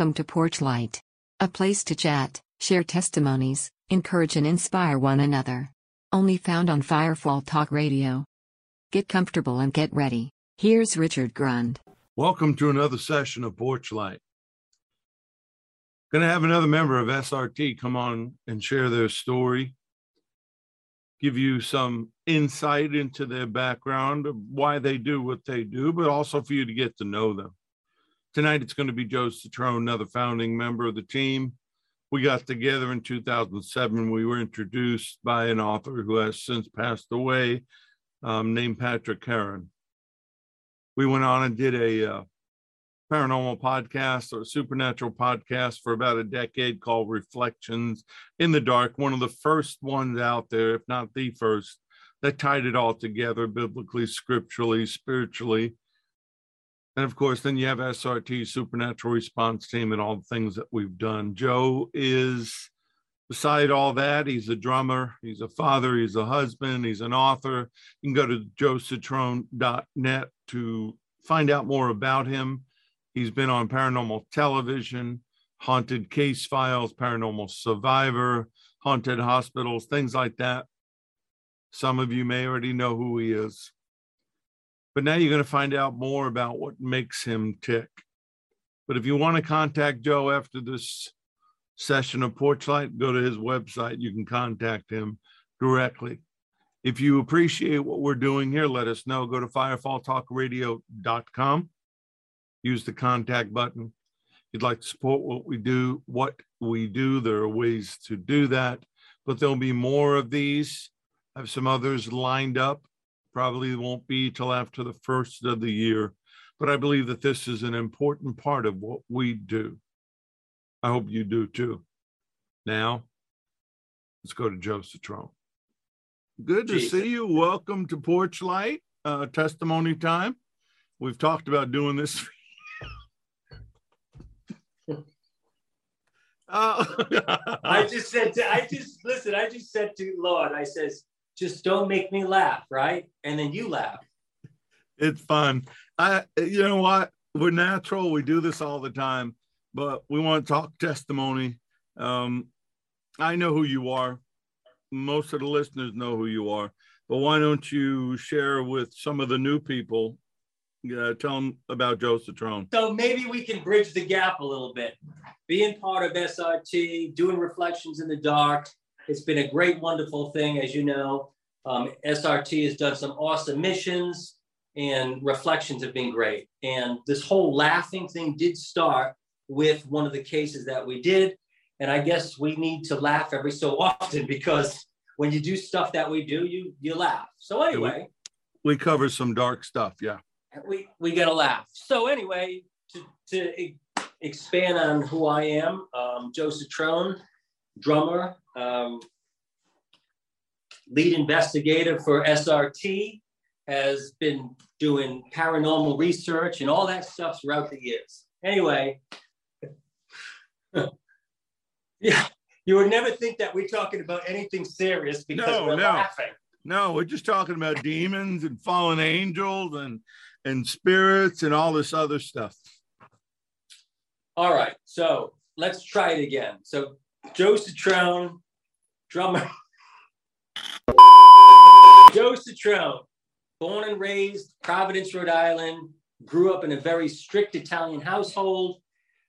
Welcome to Porch Light, a place to chat, share testimonies, encourage, and inspire one another. Only found on Firefall Talk Radio. Get comfortable and get ready. Here's Richard Grund. Welcome to another session of Porch Light. Going to have another member of SRT come on and share their story, give you some insight into their background, why they do what they do, but also for you to get to know them. Tonight it's going to be Joe Cetrone, another founding member of the team. We got together in 2007. We were introduced by an author who has since passed away, um, named Patrick Heron. We went on and did a uh, paranormal podcast or supernatural podcast for about a decade called Reflections in the Dark, one of the first ones out there, if not the first, that tied it all together biblically, scripturally, spiritually. And of course, then you have SRT, Supernatural Response Team, and all the things that we've done. Joe is, beside all that, he's a drummer, he's a father, he's a husband, he's an author. You can go to joecetrone.net to find out more about him. He's been on paranormal television, haunted case files, paranormal survivor, haunted hospitals, things like that. Some of you may already know who he is. But now you're going to find out more about what makes him tick. But if you want to contact Joe after this session of Porchlight, go to his website. You can contact him directly. If you appreciate what we're doing here, let us know. Go to firefalltalkradio.com. Use the contact button. If you'd like to support what we do, what we do, there are ways to do that. But there'll be more of these. I have some others lined up probably won't be till after the first of the year. But I believe that this is an important part of what we do. I hope you do too. Now, let's go to Joe Cetrone. Good to Jesus. see you. Welcome to Porch Light uh, Testimony Time. We've talked about doing this. uh, I just said to, I just listen. I just said to Lord, I says, just don't make me laugh, right? And then you laugh. It's fun. I, you know what? We're natural. We do this all the time, but we want to talk testimony. Um, I know who you are. Most of the listeners know who you are, but why don't you share with some of the new people? Tell them about Joe Cetrone. So maybe we can bridge the gap a little bit. Being part of SRT, doing reflections in the dark, it's been a great, wonderful thing, as you know. Um, SRT has done some awesome missions, and reflections have been great. And this whole laughing thing did start with one of the cases that we did. And I guess we need to laugh every so often because when you do stuff that we do, you you laugh. So anyway, we, we cover some dark stuff, yeah. We we get a laugh. So anyway, to to expand on who I am, um, Joe Cetrone, drummer, um, lead investigator for SRT, has been doing paranormal research and all that stuff throughout the years. Anyway, yeah, you would never think that we're talking about anything serious because no, we're no. laughing. No, we're just talking about demons and fallen angels and and spirits and all this other stuff. All right, so let's try it again. So Joe Cetrone, drummer. Joe Cetrone, born and raised Providence, Rhode Island, grew up in a very strict Italian household,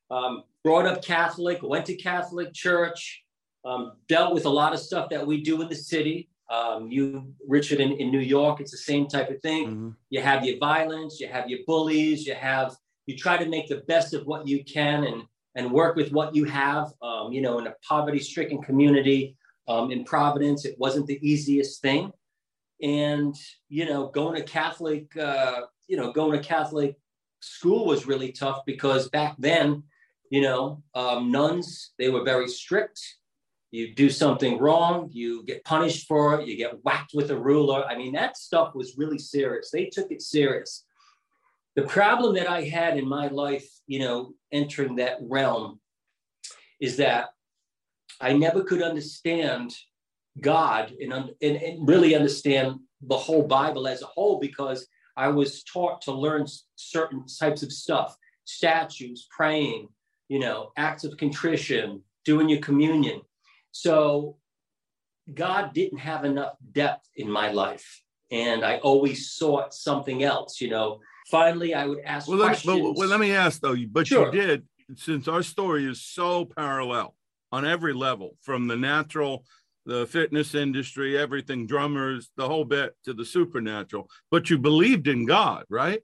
um, brought up Catholic, went to Catholic church, um, dealt with a lot of stuff that we do in the city. Um, you, Richard, in, in New York, it's the same type of thing. Mm-hmm. You have your violence, you have your bullies, you have, you try to make the best of what you can and and work with what you have. Um, you know, in a poverty-stricken community um, in Providence, it wasn't the easiest thing. And you know, going to Catholic, uh, you know, going to Catholic school was really tough because back then, you know, um, nuns they were very strict. You do something wrong, you get punished for it. You get whacked with a ruler. I mean, that stuff was really serious. They took it serious the problem that I had in my life, you know, entering that realm is that I never could understand God and, and, and really understand the whole Bible as a whole because I was taught to learn certain types of stuff, statues, praying, you know, acts of contrition, doing your communion. So God didn't have enough depth in my life. And I always sought something else, you know. Finally, I would ask well, questions. Let me, well, let me ask though, but Sure. you did, since our story is so parallel on every level, from the natural, the fitness industry, everything, drummers, the whole bit to the supernatural, but you believed in God, right?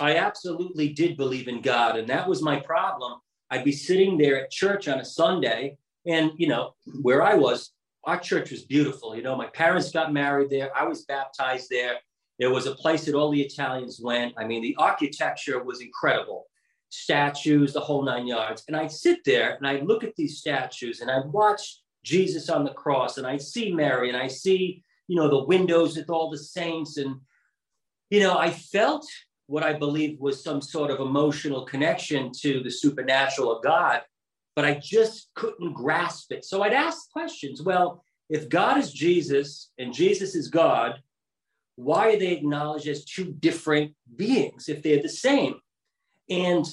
I absolutely did believe in God, and that was my problem. I'd be sitting there at church on a Sunday, and you know, where I was, our church was beautiful. You know, my parents got married there. I was baptized there. There was a place that all the Italians went. I mean, the architecture was incredible. Statues, the whole nine yards. And I'd sit there and I'd look at these statues and I'd watch Jesus on the cross and I'd see Mary and I see, you know, the windows with all the saints. And, you know, I felt what I believed was some sort of emotional connection to the supernatural of God, but I just couldn't grasp it. So I'd ask questions. Well, if God is Jesus and Jesus is God, why are they acknowledged as two different beings if they're the same? And,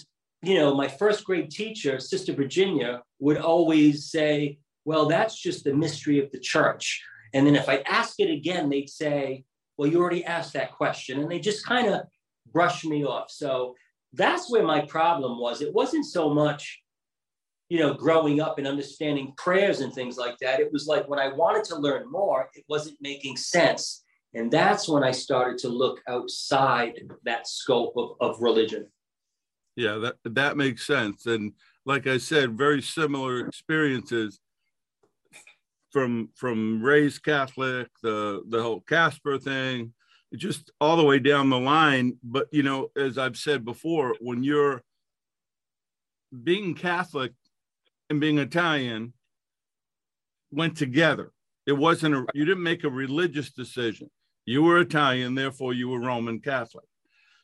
you know, my first grade teacher, Sister Virginia, would always say, well, that's just the mystery of the church. And then if I ask it again, they'd say, well, you already asked that question. And they just kind of brush me off. So that's where my problem was. It wasn't so much, you know, growing up and understanding prayers and things like that. It was like when I wanted to learn more, it wasn't making sense. And that's when I started to look outside that scope of, of religion. Yeah, that that makes sense. And like I said, very similar experiences from from raised Catholic, the the whole Casper thing, just all the way down the line. But you know, as I've said before, when you're being Catholic and being Italian went together. It wasn't a you didn't make a religious decision. You were Italian, therefore you were Roman Catholic.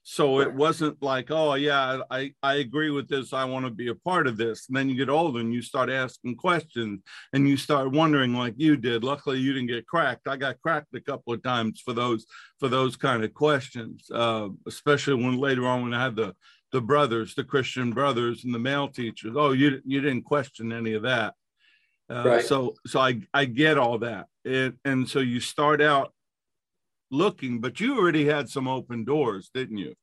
So it wasn't like, oh yeah, I, I agree with this. I want to be a part of this. And then you get older and you start asking questions and you start wondering like you did. Luckily you didn't get cracked. I got cracked a couple of times for those for those kind of questions, uh, especially when later on when I had the the brothers, the Christian brothers and the male teachers. Oh, you you didn't question any of that. Uh, Right. So so I I get all that. It, and so you start out looking, but you already had some open doors, didn't you?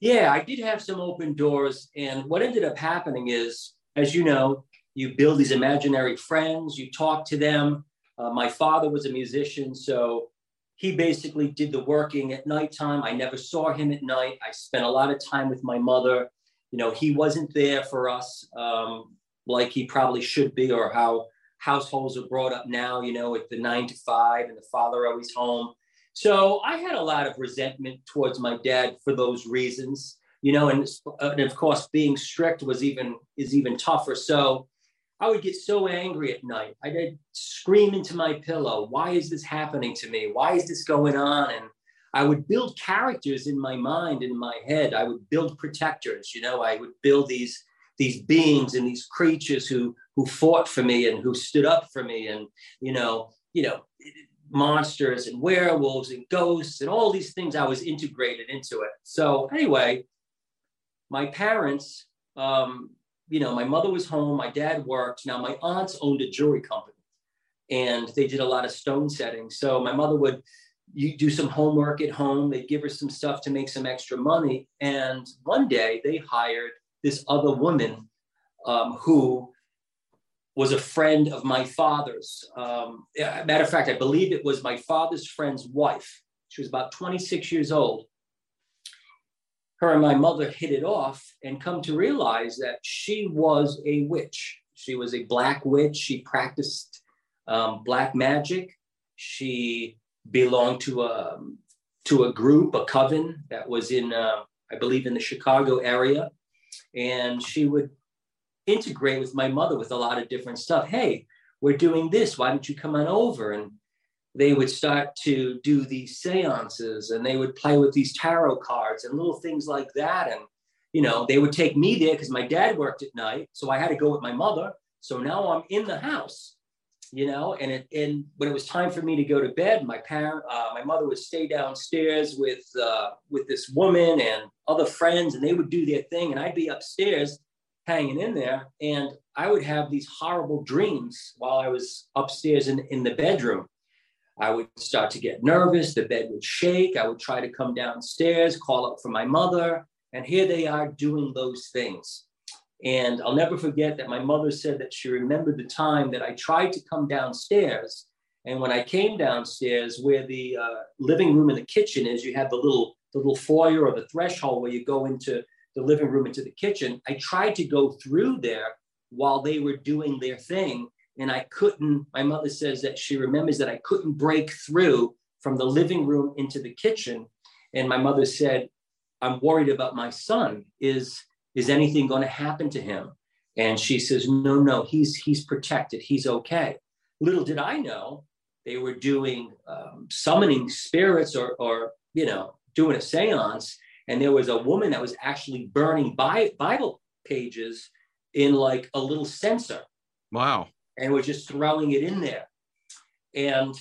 Yeah, I did have some open doors. And what ended up happening is, as you know, you build these imaginary friends, you talk to them. Uh, my father was a musician, so he basically did the working at nighttime. I never saw him at night. I spent a lot of time with my mother. You know, he wasn't there for us um, like he probably should be, or how households are brought up now, you know, with the nine to five and the father always home. So I had a lot of resentment towards my dad for those reasons, you know, and, and of course being strict was even is even tougher. So I would get so angry at night. I'd scream into my pillow, why is this happening to me? Why is this going on? And I would build characters in my mind, in my head. I would build protectors, you know, I would build these these beings and these creatures who who fought for me and who stood up for me and you know you know monsters and werewolves and ghosts and all these things i was integrated into it. So anyway my parents um, you know my mother was home my dad worked. Now my aunts owned a jewelry company and they did a lot of stone setting. So my mother would you do some homework at home. They'd give her some stuff to make some extra money. And one day they hired this other woman um, who was a friend of my father's. Um, matter of fact, I believe it was my father's friend's wife. She was about 26 years old. Her and my mother hit it off and come to realize that she was a witch. She was a black witch. She practiced um, black magic. She belonged to a to a group, a coven that was in, uh, I believe, in the Chicago area and she would integrate with my mother with a lot of different stuff. Hey, we're doing this. Why don't you come on over? And they would start to do these seances and they would play with these tarot cards and little things like that. And, you know, they would take me there because my dad worked at night. So I had to go with my mother. So now I'm in the house, you know, and it, and when it was time for me to go to bed, my parent, uh, my mother would stay downstairs with, uh, with this woman and other friends and they would do their thing and I'd be upstairs hanging in there and I would have these horrible dreams while I was upstairs in, in the bedroom. I would start to get nervous, the bed would shake, I would try to come downstairs, call up for my mother, and here they are doing those things. And I'll never forget that my mother said that she remembered the time that I tried to come downstairs. And when I came downstairs, where the uh, living room and the kitchen is, you have the little the little foyer or the threshold where you go into the living room into the kitchen. I tried to go through there while they were doing their thing, and I couldn't. My mother says that she remembers that I couldn't break through from the living room into the kitchen. And my mother said, "I'm worried about my son. Is is anything going to happen to him?" And she says, "No, no, he's he's protected. He's okay." Little did I know they were doing um, summoning spirits or or you know doing a seance and there was a woman that was actually burning bible pages in like a little censer wow. And was just throwing it in there. And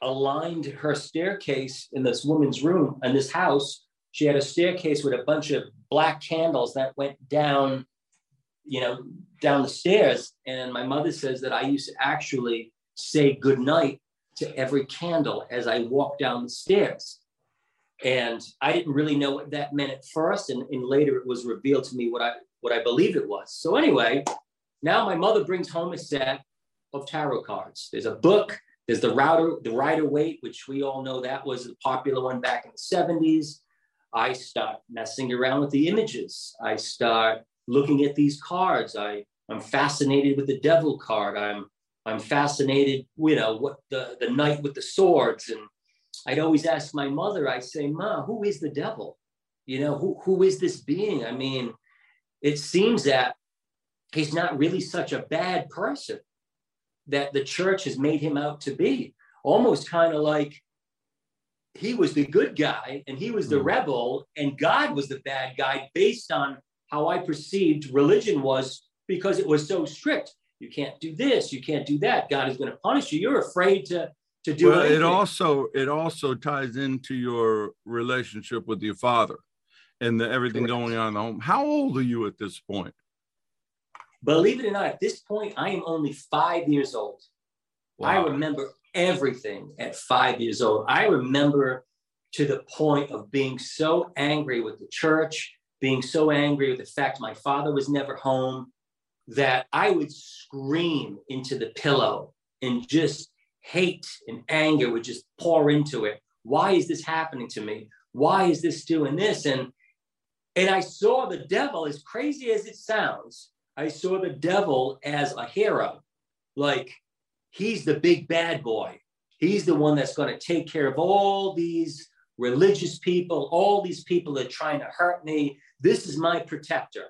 aligned her staircase in this woman's room in this house she had a staircase with a bunch of black candles that went down you know down the stairs. And my mother says that i used to actually say good night to every candle as i walked down the stairs and I didn't really know what that meant at first, and, and later it was revealed to me what I what I believe it was. So anyway, now my mother brings home a set of tarot cards. There's a book. There's the router, the Rider Waite, which we all know that was a popular one back in the 70s. I start messing around with the images. I start looking at these cards. I, I'm fascinated with the devil card. I'm I'm fascinated, you know, what the the knight with the swords and I'd always ask my mother, I'd say, Ma, who is the devil? You know, who, who is this being? I mean, it seems that he's not really such a bad person that the church has made him out to be. Almost kind of like he was the good guy and he was the mm. rebel, and God was the bad guy based on how I perceived religion was because it was so strict. You can't do this, you can't do that. God is going to punish you. You're afraid to to do well, anything. it also it also ties into your relationship with your father and the, everything Correct. going on in the home how old are you at this point believe it or not at this point i am only five years old wow. i remember everything at five years old i remember to the point of being so angry with the church being so angry with the fact my father was never home that i would scream into the pillow and just hate and anger would just pour into it. Why is this happening to me? Why is this doing this? And and I saw the devil, as crazy as it sounds, I saw the devil as a hero. Like he's the big bad boy. He's the one that's going to take care of all these religious people, all these people that are trying to hurt me. This is my protector.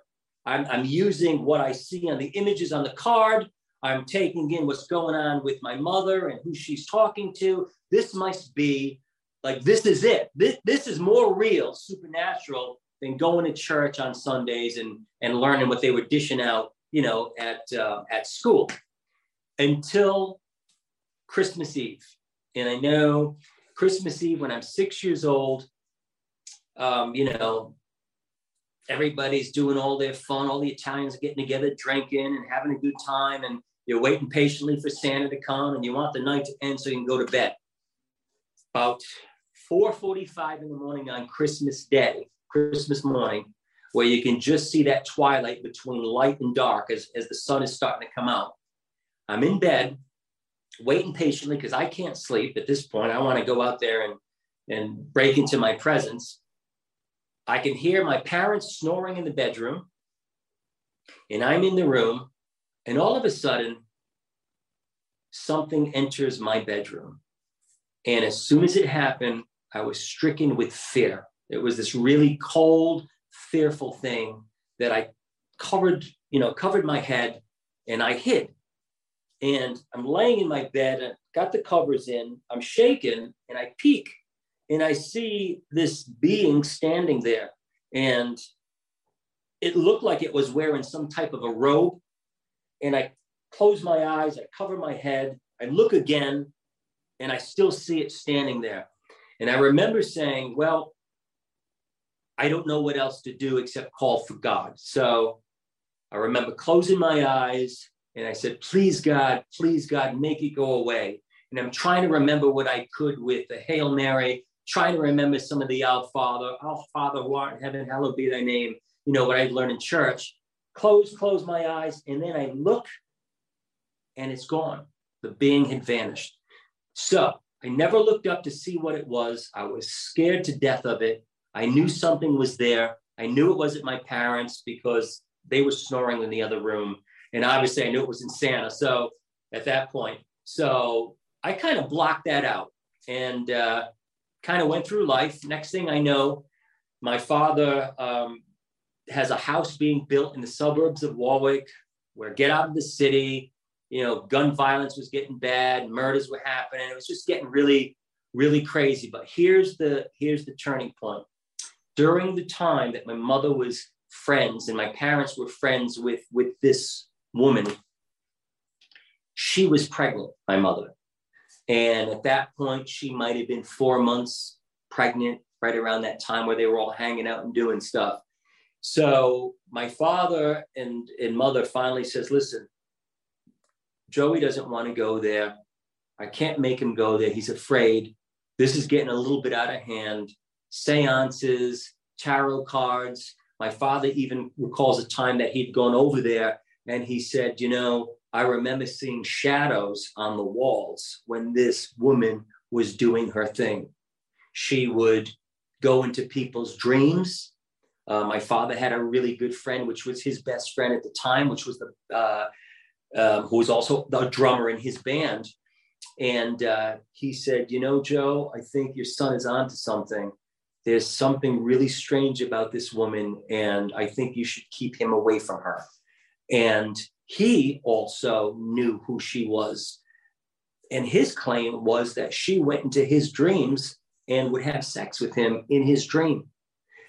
I'm, I'm using what I see on the images on the card I'm taking in what's going on with my mother and who she's talking to. This must be like, this is it. This, this is more real, supernatural than going to church on Sundays and, and learning what they were dishing out, you know, at, uh, at school until Christmas Eve. And I know Christmas Eve when I'm six years old, um, you know, everybody's doing all their fun. All the Italians are getting together, drinking and having a good time. And you're waiting patiently for Santa to come and you want the night to end so you can go to bed. About 4:45 in the morning on Christmas Day, Christmas morning, where you can just see that twilight between light and dark as, as the sun is starting to come out. I'm in bed, waiting patiently because I can't sleep at this point. I want to go out there and, and break into my presence. I can hear my parents snoring in the bedroom, and I'm in the room and all of a sudden, something enters my bedroom. And as soon as it happened, I was stricken with fear. It was this really cold, fearful thing that I covered, you know, covered my head and I hid. And I'm laying in my bed, got the covers in, I'm shaking, and I peek and I see this being standing there. And it looked like it was wearing some type of a robe and I close my eyes, I cover my head, I look again, and I still see it standing there. And I remember saying, Well, I don't know what else to do except call for God. So I remember closing my eyes and I said, Please, God, please, God, make it go away. And I'm trying to remember what I could with the Hail Mary, trying to remember some of the Our Father, Our Father who art in heaven, hallowed be thy name, you know, what I'd learned in church. Close, close my eyes. And then I look and it's gone. The being had vanished. So I never looked up to see what it was. I was scared to death of it. I knew something was there. I knew it wasn't my parents because they were snoring in the other room. And obviously, I knew it was in Santa. So at that point, so I kind of blocked that out and uh, kind of went through life. Next thing I know, my father um, has a house being built in the suburbs of Warwick, where get out of the city. You know, gun violence was getting bad, murders were happening. It was just getting really, really crazy. But here's the here's the turning point. During the time that my mother was friends and my parents were friends with with this woman, she was pregnant, my mother. And at that point, she might have been four months pregnant, right around that time where they were all hanging out and doing stuff. So my father and, and mother finally says, listen, Joey doesn't want to go there. I can't make him go there. He's afraid. This is getting a little bit out of hand. Seances, tarot cards. My father even recalls a time that he'd gone over there and he said, You know, I remember seeing shadows on the walls when this woman was doing her thing. She would go into people's dreams uh, my father had a really good friend, which was his best friend at the time, which was the uh, uh, who was also the drummer in his band. And uh, he said, "You know, Joe, I think your son is onto something. There's something really strange about this woman, and I think you should keep him away from her." And he also knew who she was. And his claim was that she went into his dreams and would have sex with him in his dream.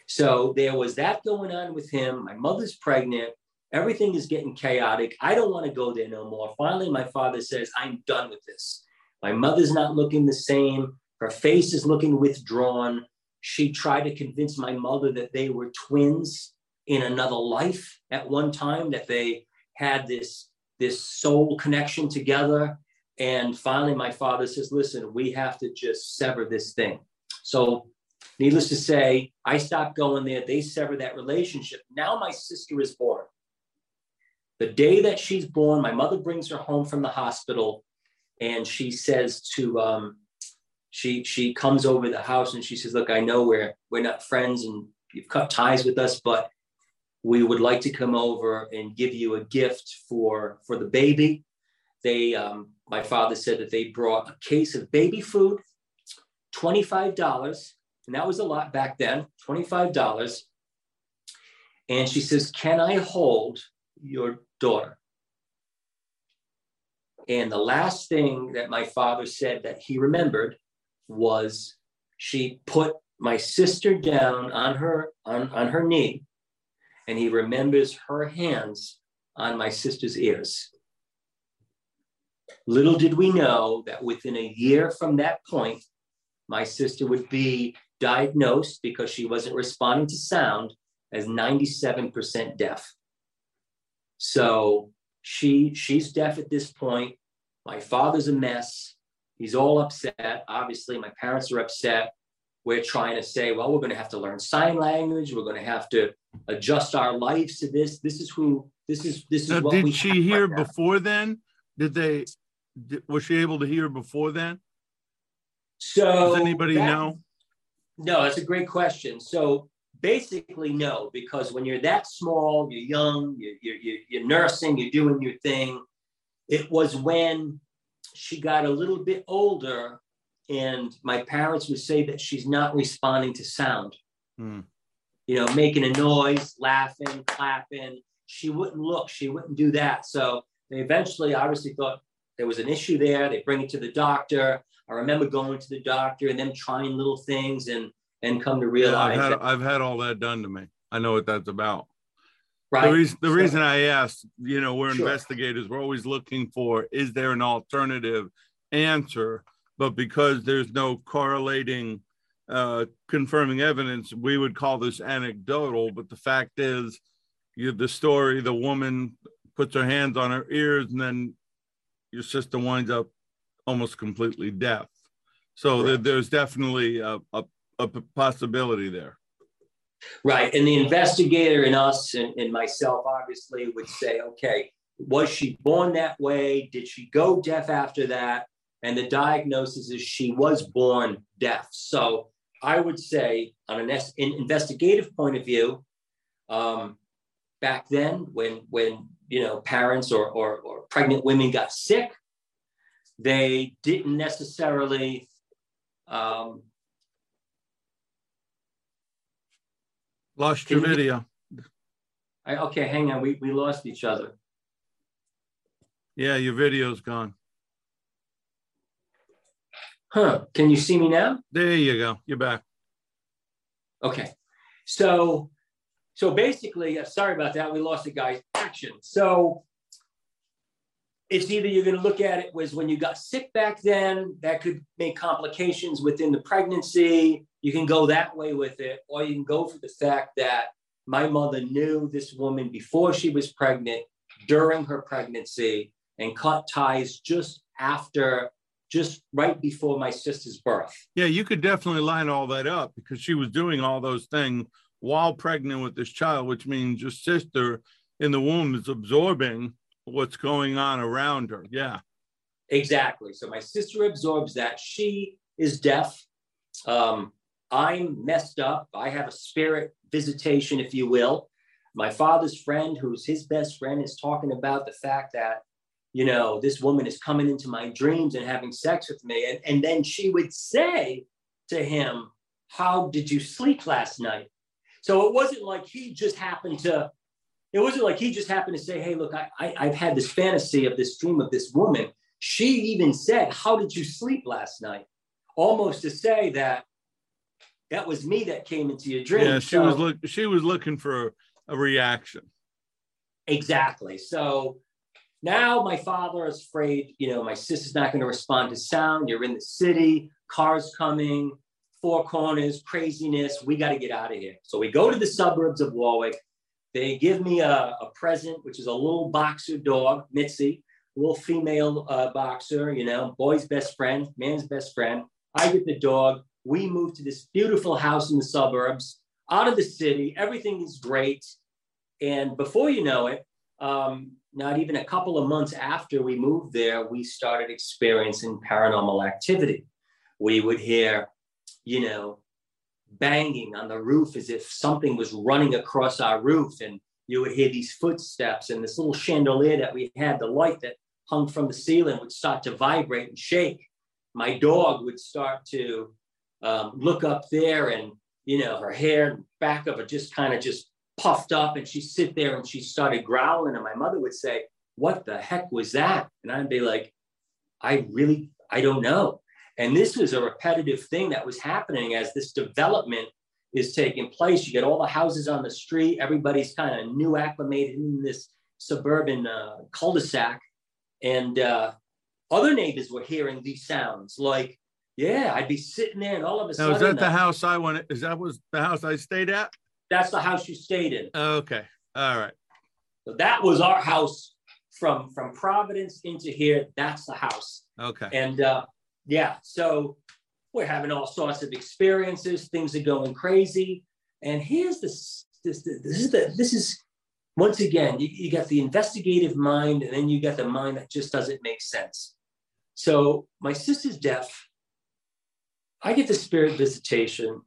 So there was that going on with him. My mother's pregnant. Everything is getting chaotic. I don't want to go there no more. Finally, my father says, I'm done with this. My mother's not looking the same. Her face is looking withdrawn. She tried to convince my mother that they were twins in another life at one time, that they had this, this soul connection together. And finally, my father says, Listen, we have to just sever this thing. So Needless to say, I stopped going there. They severed that relationship. Now my sister is born. The day that she's born, my mother brings her home from the hospital and she says to, um, she, she comes over the house and she says, look, I know we're, we're not friends and you've cut ties with us, but we would like to come over and give you a gift for, for the baby. They, um, my father said that they brought a case of baby food, $25 and that was a lot back then, $25. And she says, Can I hold your daughter? And the last thing that my father said that he remembered was she put my sister down on her on, on her knee, and he remembers her hands on my sister's ears. Little did we know that within a year from that point, my sister would be diagnosed because she wasn't responding to sound as 97% deaf. So she she's deaf at this point. My father's a mess. He's all upset. Obviously, my parents are upset. We're trying to say, well, we're going to have to learn sign language. We're going to have to adjust our lives to this. This is who. This is this is what did we she hear right before then? Did they? Did, was she able to hear before then? So does anybody that, know? No, that's a great question. So basically, no, because when you're that small, you're young, you're, you're, you're nursing, you're doing your thing. It was when she got a little bit older, and my parents would say that she's not responding to sound. Hmm. You know, making a noise, laughing, clapping. She wouldn't look, she wouldn't do that. So they eventually obviously thought there was an issue there. They bring it to the doctor. I remember going to the doctor and them trying little things and and come to realize yeah, I've, had, I've had all that done to me. I know what that's about. Right. The reason, the so, reason I asked, you know, we're sure. investigators. We're always looking for is there an alternative answer? But because there's no correlating uh, confirming evidence, we would call this anecdotal. But the fact is, you the story, the woman puts her hands on her ears, and then your sister winds up almost completely deaf. So there, there's definitely a, a, a possibility there. Right. And the investigator and us and, and myself obviously would say, okay, was she born that way? Did she go deaf after that? And the diagnosis is she was born deaf. So I would say, on an investigative point of view, um, back then when when you know parents or, or, or pregnant women got sick, they didn't necessarily um, lost your video. I, okay, hang on. We we lost each other. Yeah, your video's gone. Huh. Can you see me now? There you go. You're back. Okay. So, so basically, uh, sorry about that. We lost a guy's action. So it's either you're going to look at it was when you got sick back then, that could make complications within the pregnancy. You can go that way with it, or you can go for the fact that my mother knew this woman before she was pregnant, during her pregnancy, and cut ties just after just right before my sister's birth. Yeah, you could definitely line all that up because she was doing all those things while pregnant with this child, which means your sister in the womb is absorbing what's going on around her. Yeah. Exactly. So my sister absorbs that. She is deaf. Um, I'm messed up. I have a spirit visitation, if you will. My father's friend, who's his best friend, is talking about the fact that you know, this woman is coming into my dreams and having sex with me. And, and then she would say to him, How did you sleep last night? So it wasn't like he just happened to, it wasn't like he just happened to say, Hey, look, I, I, I've had this fantasy of this dream of this woman. She even said, How did you sleep last night? Almost to say that that was me that came into your dream. Yeah, she so, was look she was looking for a reaction. Exactly. So now my father is afraid, you know, my sister's not going to respond to sound. You're in the city, cars coming, four corners, craziness. We got to get out of here. So we go to the suburbs of Warwick. They give me a, a present, which is a little boxer dog, Mitzi, little female uh, boxer, you know, boy's best friend, man's best friend. I get the dog. We move to this beautiful house in the suburbs, out of the city. Everything is great. And before you know it, um, not even a couple of months after we moved there, we started experiencing paranormal activity. We would hear, you know, banging on the roof as if something was running across our roof. And you would hear these footsteps and this little chandelier that we had, the light that hung from the ceiling would start to vibrate and shake. My dog would start to um, look up there and, you know, her hair and back of her just kind of just puffed up and she'd sit there and she started growling. And my mother would say, What the heck was that? And I'd be like, I really, I don't know. And this was a repetitive thing that was happening as this development is taking place. You get all the houses on the street, everybody's kind of new acclimated in this suburban uh, cul de sac. And uh, other neighbors were hearing these sounds like, yeah, I'd be sitting there and all of a sudden. Now, is that the house I went? Is that was the house I stayed at? That's the house you stayed in. Okay. All right. So that was our house from from Providence into here. That's the house. Okay. And uh, yeah, so we're having all sorts of experiences. Things are going crazy. And here's this. This, this is the this is once again you, you got the investigative mind and then you got the mind that just doesn't make sense. So my sister's deaf. I get the spirit visitation.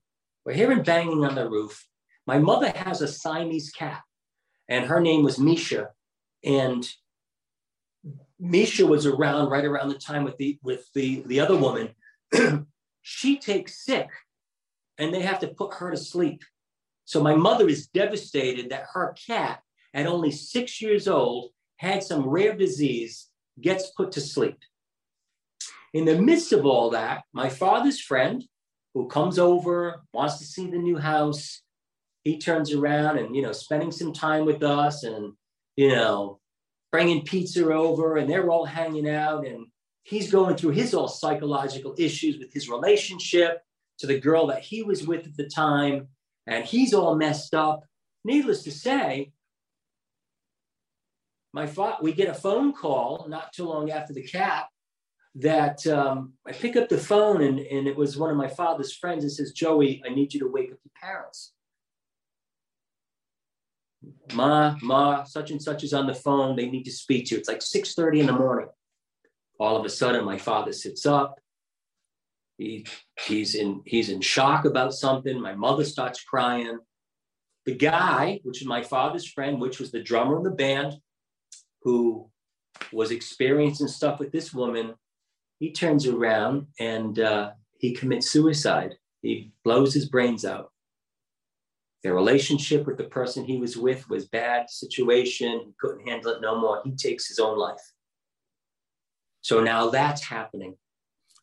We're hearing banging on the roof. My mother has a Siamese cat, and her name was Misha. And Misha was around right around the time with the with the, the other woman. she takes sick and they have to put her to sleep. So my mother is devastated that her cat, at only six years old, had some rare disease, gets put to sleep. In the midst of all that, my father's friend, who comes over, wants to see the new house, he turns around and you know spending some time with us and you know bringing pizza over and they're all hanging out and he's going through his all psychological issues with his relationship to the girl that he was with at the time, and he's all messed up. Needless to say, my fa- we get a phone call not too long after the cap that um, I pick up the phone and, and it was one of my father's friends and says, Joey, I need you to wake up your parents. Ma, Ma, such and such is on the phone. They need to speak to you. It's like 6:30 in the morning. All of a sudden, my father sits up. He, he's in he's in shock about something. My mother starts crying. The guy, which is my father's friend, which was the drummer of the band, who was experiencing stuff with this woman, he turns around and uh, he commits suicide. He blows his brains out. Their relationship with the person he was with was bad situation. He couldn't handle it no more. He takes his own life. So now that's happening.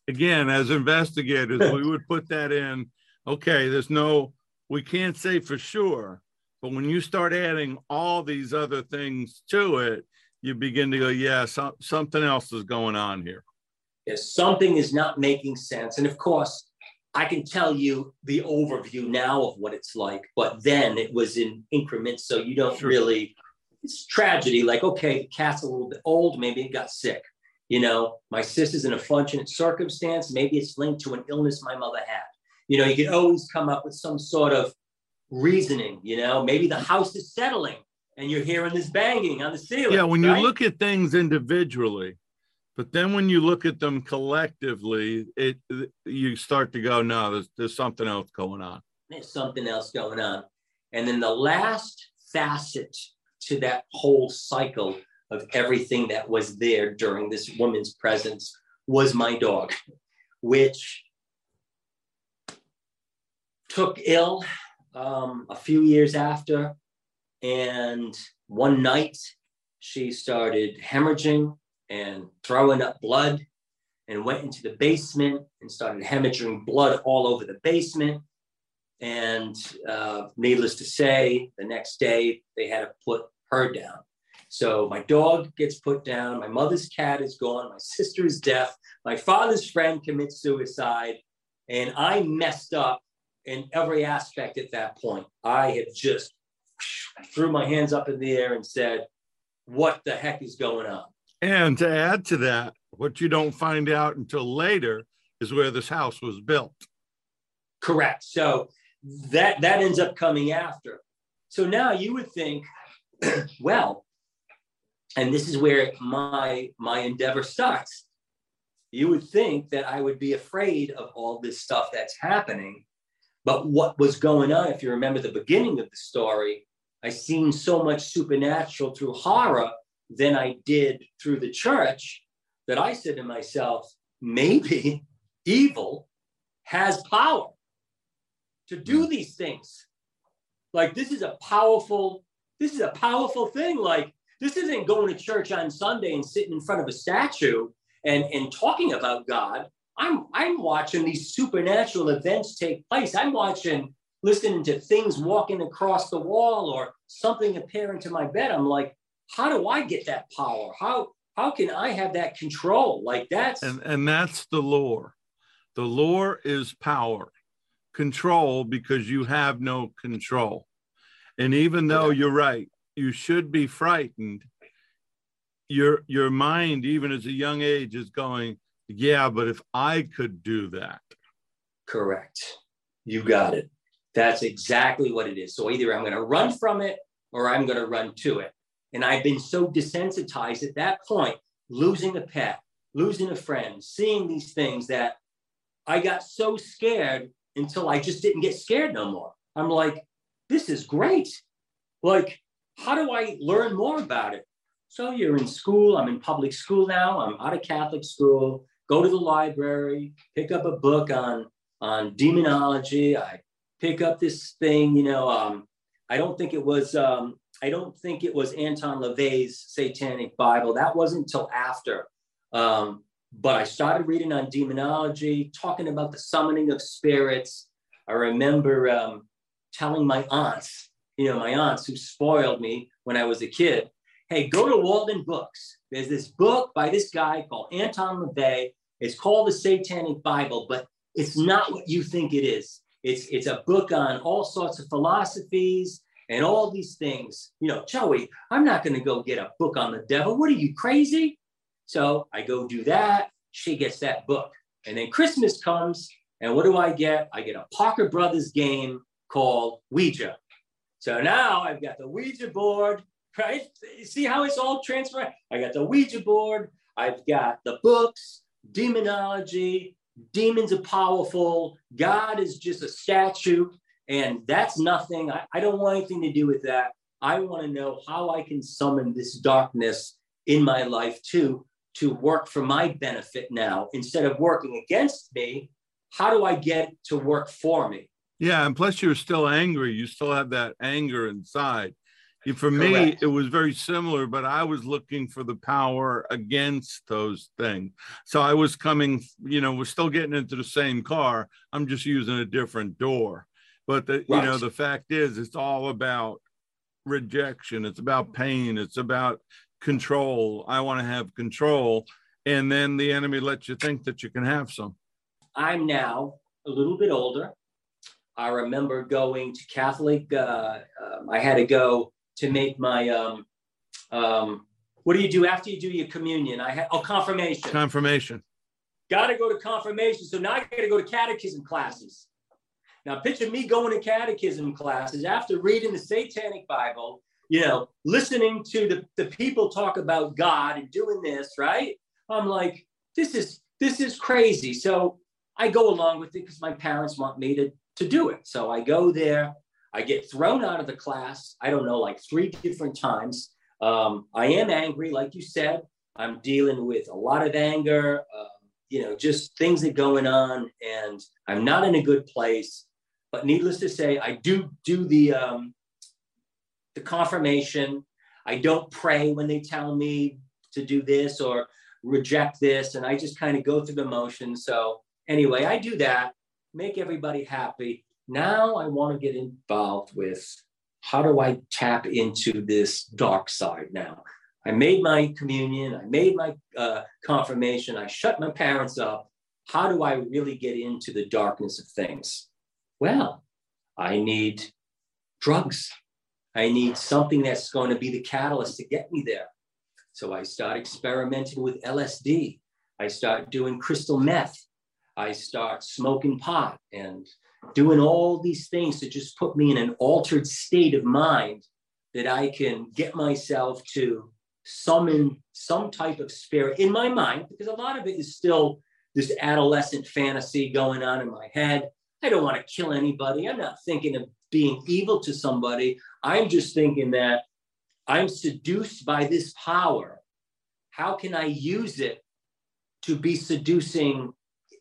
Again, as investigators, we would put that in. Okay, there's no, we can't say for sure, but when you start adding all these other things to it, you begin to go, yeah, so, something else is going on here. Yes, something is not making sense. And of course, I can tell you the overview now of what it's like, but then it was in increments. So you don't sure. really, it's tragedy. Like, okay, the cat's a little bit old, maybe it got sick. You know, my sister's in a fortunate circumstance. Maybe it's linked to an illness my mother had. You know, you can always come up with some sort of reasoning. You know, maybe the house is settling and you're hearing this banging on the ceiling. Yeah, when right? you look at things individually, but then when you look at them collectively, it you start to go, no, there's, there's something else going on. There's something else going on. And then the last facet to that whole cycle of everything that was there during this woman's presence was my dog, which took ill um, a few years after. And one night she started hemorrhaging and throwing up blood and went into the basement and started hemorrhaging blood all over the basement. And uh, needless to say, the next day they had to put her down. So my dog gets put down, my mother's cat is gone, my sister is deaf, my father's friend commits suicide, and I messed up in every aspect at that point. I had just threw my hands up in the air and said, What the heck is going on? And to add to that, what you don't find out until later is where this house was built. Correct. So that that ends up coming after. So now you would think, well, and this is where my my endeavor starts. You would think that I would be afraid of all this stuff that's happening. But what was going on, if you remember the beginning of the story, I seen so much supernatural through horror than I did through the church that I said to myself, maybe evil has power to do hmm. these things. Like this is a powerful, this is a powerful thing. Like this isn't going to church on Sunday and sitting in front of a statue and, and talking about God. I'm I'm watching these supernatural events take place. I'm watching, listening to things walking across the wall or something appearing to my bed. I'm like, how do I get that power? How how can I have that control? Like that's and, and that's the lore. The lore is power, control because you have no control. And even though you're right, you should be frightened. Your your mind, even as a young age, is going, yeah, but if I could do that. Correct. You got it. That's exactly what it is. So either I'm going to run from it or I'm going to run to it. And I've been so desensitized at that point, losing a pet, losing a friend, seeing these things that I got so scared until I just didn't get scared no more. I'm like, this is great. Like, how do I learn more about it? So you're in school. I'm in public school now. I'm out of Catholic school. Go to the library, pick up a book on on demonology. I pick up this thing. You know, um, I don't think it was um, I don't think it was Anton LaVey's Satanic Bible. That wasn't until after. Um, but I started reading on demonology, talking about the summoning of spirits. I remember um, telling my aunts, you know, my aunts who spoiled me when I was a kid, hey, go to Walden Books. There's this book by this guy called Anton LaVey. It's called the Satanic Bible, but It's not what you think it is. It's it's a book on all sorts of philosophies and all these things. You know, Joey, I'm not going to go get a book on the devil. What are you crazy? So I go do that. She gets that book. And then Christmas comes, and what do I get? I get a Parker Brothers game called Ouija. So now I've got the Ouija board, right? See how it's all transferred? I got the Ouija board, I've got the books, demonology, demons are powerful, God is just a statue, and that's nothing. I, I don't want anything to do with that. I want to know how I can summon this darkness in my life too to work for my benefit now instead of working against me. How do I get to work for me? Yeah, and plus you're still angry. You still have that anger inside. For me, Correct. it was very similar, but I was looking for the power against those things. So I was coming, you know, we're still getting into the same car. I'm just using a different door. But the, right. you know, the fact is, it's all about rejection. It's about pain. It's about control. I want to have control. And then the enemy lets you think that you can have some. I'm now a little bit older. I remember going to Catholic. Uh, um, I had to go to make my um, um, what do you do after you do your communion? I had oh confirmation. Confirmation. Got to go to confirmation. So now I got to go to catechism classes. Now picture me going to catechism classes after reading the Satanic Bible. You know, listening to the, the people talk about God and doing this, right? I'm like, this is this is crazy. So I go along with it because my parents want me to to do it. So I go there. I get thrown out of the class, I don't know, like three different times. Um, I am angry, like you said. I'm dealing with a lot of anger, um, you know, just things that going on, and I'm not in a good place. But needless to say, I do do the um, the confirmation. I don't pray when they tell me to do this or reject this, and I just kind of go through the motions. So anyway, I do that, make everybody happy. Now I want to get involved with how do I tap into this dark side now? I made my communion, I made my uh, confirmation, I shut my parents up. How do I really get into the darkness of things? Well, I need drugs. I need something that's going to be the catalyst to get me there. So I start experimenting with LSD. I start doing crystal meth. I start smoking pot and doing all these things to just put me in an altered state of mind that I can get myself to summon some type of spirit in my mind, because a lot of it is still this adolescent fantasy going on in my head. I don't want to kill anybody. I'm not thinking of being evil to somebody. I'm just thinking that I'm seduced by this power. How can I use it to be seducing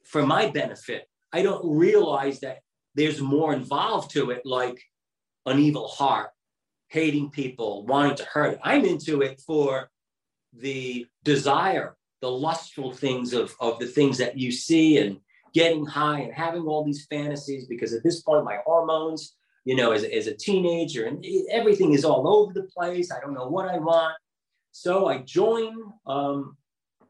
for my benefit? I don't realize that there's more involved to it, like an evil heart, hating people, wanting to hurt. I'm into it for the desire, the lustful things of, of the things that you see and getting high and having all these fantasies because at this point my hormones you know as, as a teenager and everything is all over the place i don't know what i want so i join um,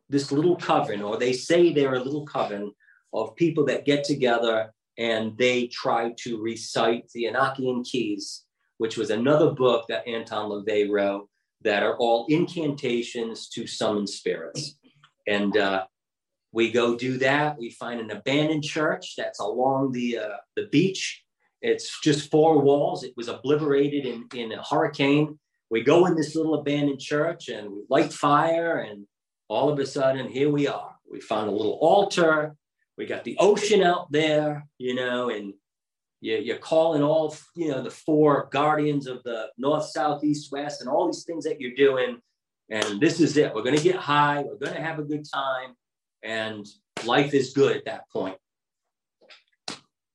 this little coven or they say they're a little coven of people that get together and they try to recite the Enochian Keys, which was another book that Anton LaVey wrote that are all incantations to summon spirits. And uh, we go do that. We find an abandoned church that's along the, uh, the beach. It's just four walls. It was obliterated in, in a hurricane. We go in this little abandoned church and we light fire, and all of a sudden, here we are. We found a little altar we got the ocean out there, you know, and you, you're calling all, you know, the four guardians of the north, south, east, west, and all these things that you're doing. And this is it. We're going to get high. We're going to have a good time. And life is good at that point.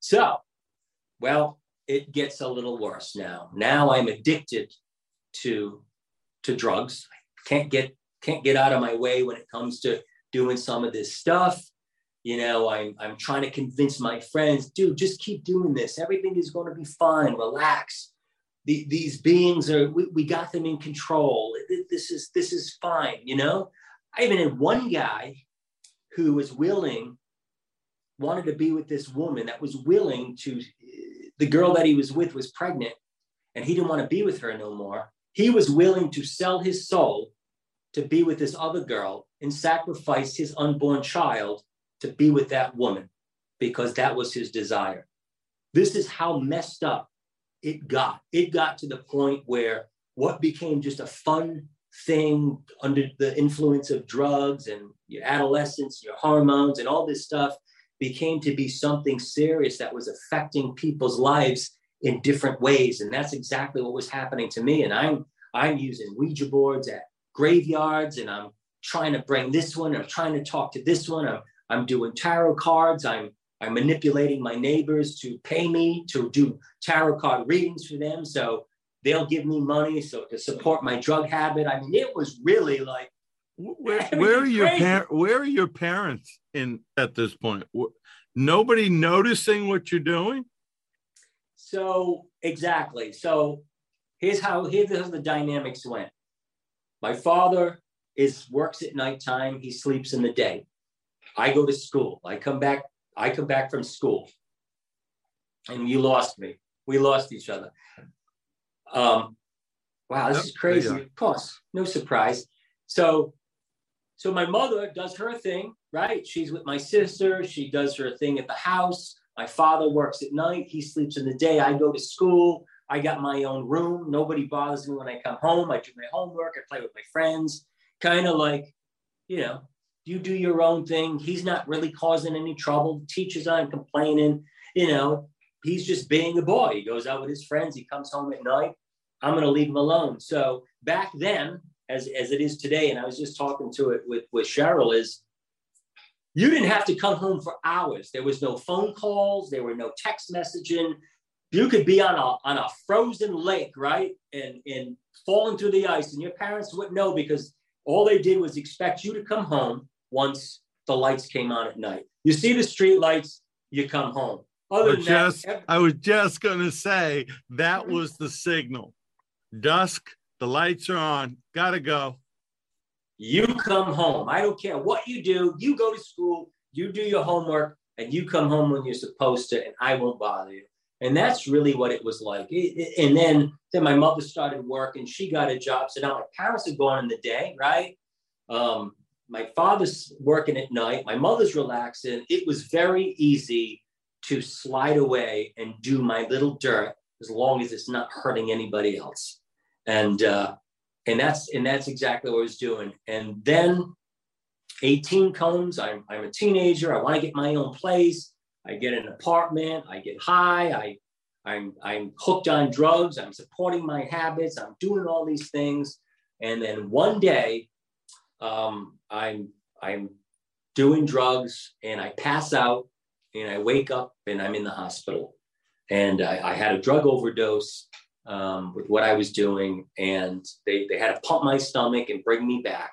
So, well, it gets a little worse now. Now I'm addicted to to drugs. Can't get can't get out of my way when it comes to doing some of this stuff you know i'm i'm trying to convince my friends dude just keep doing this everything is going to be fine relax the, these beings are we, we got them in control this is this is fine you know i even had one guy who was willing wanted to be with this woman that was willing to, the girl that he was with was pregnant and he didn't want to be with her no more. He was willing to sell his soul to be with this other girl and sacrifice his unborn child to be with that woman because that was his desire. This is how messed up it got. It got to the point where what became just a fun thing under the influence of drugs and your adolescence, your hormones, and all this stuff became to be something serious that was affecting people's lives in different ways. And that's exactly what was happening to me. And I'm I'm using Ouija boards at graveyards and I'm trying to bring this one, I'm trying to talk to this one, I'm I'm doing tarot cards, I'm I'm manipulating my neighbors to pay me to do tarot card readings for them. So they'll give me money so to support my drug habit. I mean, it was really like where, where are your par- where are your parents in at this point? Nobody noticing what you're doing? So exactly. So here's how here's how the dynamics went. My father is works at nighttime. He sleeps in the day. I go to school. I come back. I come back from school, and you lost me. We lost each other. Um, wow, this yep, is crazy. Of course, no surprise. So, so my mother does her thing, right? She's with my sister. She does her thing at the house. My father works at night. He sleeps in the day. I go to school. I got my own room. Nobody bothers me when I come home. I do my homework. I play with my friends. Kind of like, you know, you do your own thing. He's not really causing any trouble. Teachers aren't complaining. You know, he's just being a boy. He goes out with his friends. He comes home at night. I'm going to leave him alone. So back then, as, as it is today, and I was just talking to it with, with Cheryl, is you didn't have to come home for hours. There was no phone calls. There were no text messaging. You could be on a, on a frozen lake, right? And, and falling through the ice, and your parents wouldn't know because all they did was expect you to come home once the lights came on at night. You see the street lights, you come home. Other than just, that, every- I was just going to say that was the signal. Dusk, the lights are on, gotta go. You come home. I don't care what you do. You go to school, you do your homework, and you come home when you're supposed to, and I won't bother you. And that's really what it was like. It, it, and then, then my mother started work and she got a job. So now my parents are gone in the day, right? Um, my father's working at night. My mother's relaxing. It was very easy to slide away and do my little dirt as long as it's not hurting anybody else. And uh, and that's and that's exactly what I was doing. And then 18 comes. I'm I'm a teenager. I want to get my own place. I get an apartment. I get high. I I'm I'm hooked on drugs. I'm supporting my habits. I'm doing all these things. And then one day, um, I'm I'm doing drugs and I pass out and I wake up and I'm in the hospital. And I, I had a drug overdose um, with what I was doing, and they, they had to pump my stomach and bring me back.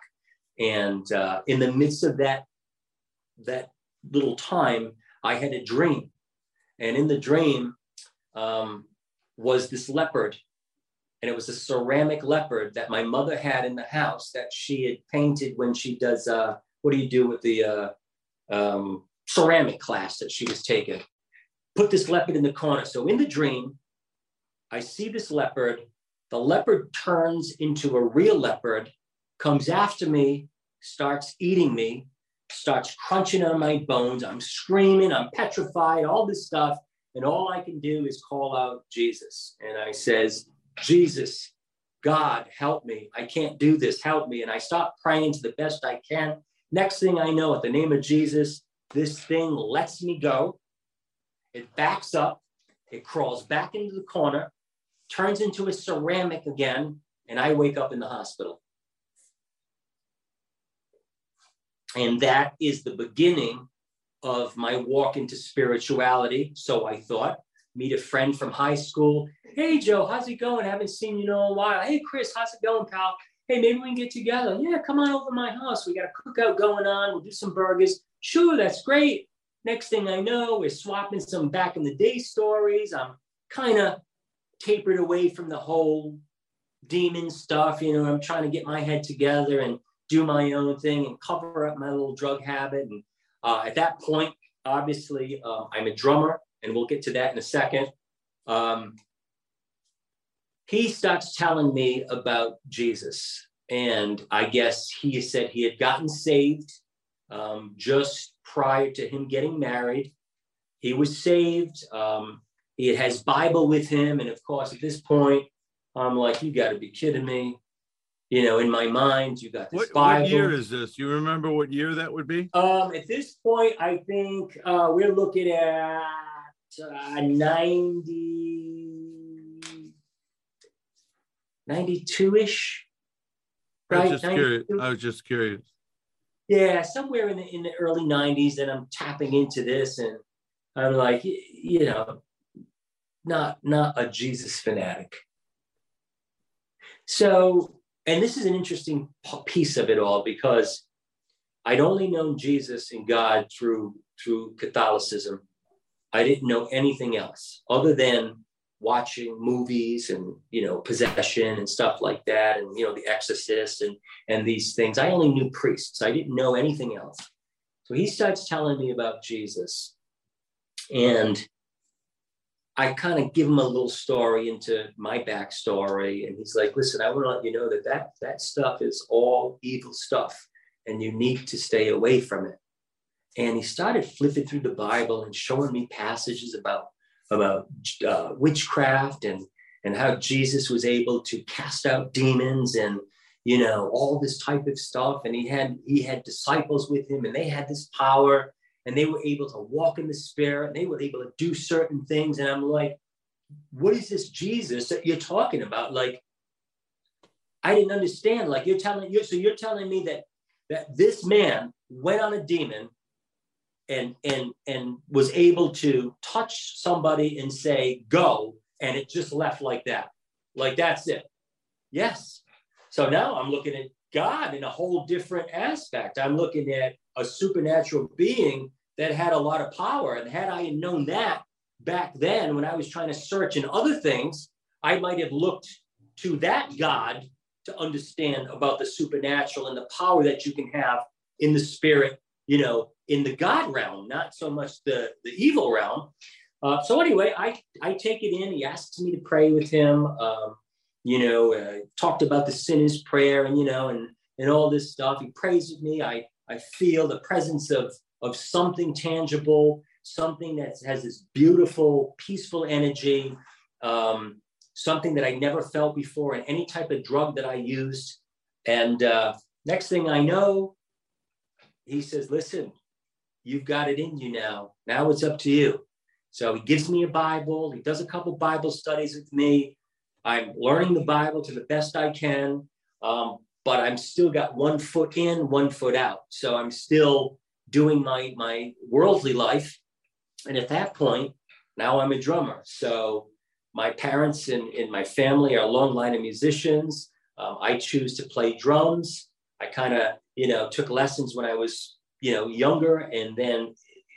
And uh, in the midst of that that little time, I had a dream, and in the dream um, was this leopard, and it was a ceramic leopard that my mother had in the house that she had painted when she does. Uh, what do you do with the uh, um, ceramic class that she was taking? Put this leopard in the corner. So in the dream, I see this leopard. The leopard turns into a real leopard, comes after me, starts eating me, starts crunching on my bones. I'm screaming, I'm petrified, all this stuff. And all I can do is call out Jesus. And I says, Jesus, God, help me. I can't do this. Help me. And I stop praying to the best I can. Next thing I know, at the name of Jesus, this thing lets me go. It backs up. It crawls back into the corner turns into a ceramic again, and I wake up in the hospital. And that is the beginning of my walk into spirituality. So I thought, meet a friend from high school. Hey, Joe, how's it going? I haven't seen you in a while. Hey, Chris, how's it going, pal? Hey, maybe we can get together. Yeah, come on over to my house. We got a cookout going on. We'll do some burgers. Sure, that's great. Next thing I know, we're swapping some back in the day stories. I'm kind of tapered away from the whole demon stuff. You know, I'm trying to get my head together and do my own thing and cover up my little drug habit. And uh, at that point, obviously, um, I'm a drummer, and we'll get to that in a second. Um, he starts telling me about Jesus. And I guess he said he had gotten saved um, just prior to him getting married. He was saved. Um, he has Bible with him. And of course, at this point, I'm like, you got to be kidding me. You know, in my mind, you got this what, Bible. What year is this? You remember what year that would be? Um, at this point, I think uh, we're looking at uh, 90, 92-ish. I Right, was just curious. I was just curious. Yeah, somewhere in the in the early 90s, and I'm tapping into this, and I'm like, you know, not not a Jesus fanatic. So, and this is an interesting piece of it all because I'd only known Jesus and God through through Catholicism. I didn't know anything else other than watching movies and you know possession and stuff like that and you know the exorcist and and these things i only knew priests i didn't know anything else so he starts telling me about jesus and i kind of give him a little story into my backstory and he's like listen i want to let you know that that that stuff is all evil stuff and you need to stay away from it. And he started flipping through the bible and showing me passages about about uh, witchcraft and and how Jesus was able to cast out demons and you know all this type of stuff. And he had he had disciples with him and they had this power and they were able to walk in the spirit and they were able to do certain things and I'm like what is this Jesus that you're talking about? Like I didn't understand. Like you're telling you so you're telling me that that this man went on a demon and and and was able to touch somebody and say go and it just left like that. Like that's it. Yes. So now i'm looking at god in a whole different aspect. I'm looking at a supernatural being that had a lot of power and had i known that back then when i was trying to search in other things i might have looked to that god to understand about the supernatural and the power that you can have in the spirit you know, in the God realm, not so much the, the evil realm. Uh, so anyway, I, I take it in. He asks me to pray with him. Um, you know, uh, talked about the sinner's prayer and, you know, and, and all this stuff. He prays with me. I, I feel the presence of, of something tangible, something that has this beautiful, peaceful energy, um, something that I never felt before in any type of drug that I used. And uh, next thing I know, he says, listen, you've got it in you now. Now it's up to you. So he gives me a Bible. He does a couple Bible studies with me. I'm learning the Bible to the best I can, um, but I'm still got one foot in, one foot out. So I'm still doing my my worldly life. And at that point, now I'm a drummer. So my parents and, and my family are a long line of musicians. Um, I choose to play drums. I kind of you know, took lessons when I was, you know, younger, and then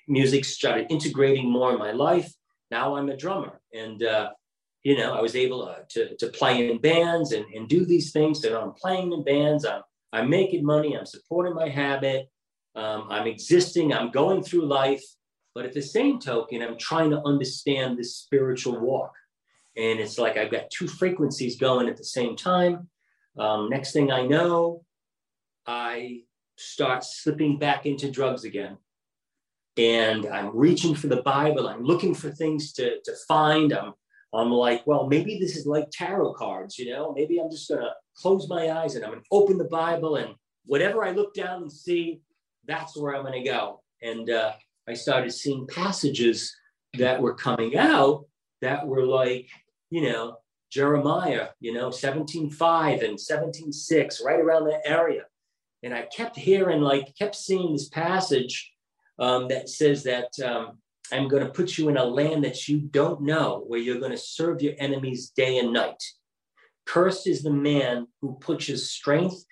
music started integrating more in my life. Now I'm a drummer, and uh, you know, I was able uh, to to play in bands and, and do these things. So I'm playing in bands. I'm I'm making money. I'm supporting my habit. Um, I'm existing. I'm going through life. But at the same token, I'm trying to understand this spiritual walk. And it's like I've got two frequencies going at the same time. Um, next thing I know, I start slipping back into drugs again. And I'm reaching for the Bible. I'm looking for things to, to find. I'm, I'm like, well, maybe this is like tarot cards, you know? Maybe I'm just going to close my eyes and I'm going to open the Bible and whatever I look down and see, that's where I'm going to go. And uh, I started seeing passages that were coming out that were like, you know, Jeremiah, you know, 17.5 and 17.6, right around that area. And I kept hearing, like, kept seeing this passage um, that says that um, I'm going to put you in a land that you don't know, where you're going to serve your enemies day and night. Cursed is the man who puts his strength.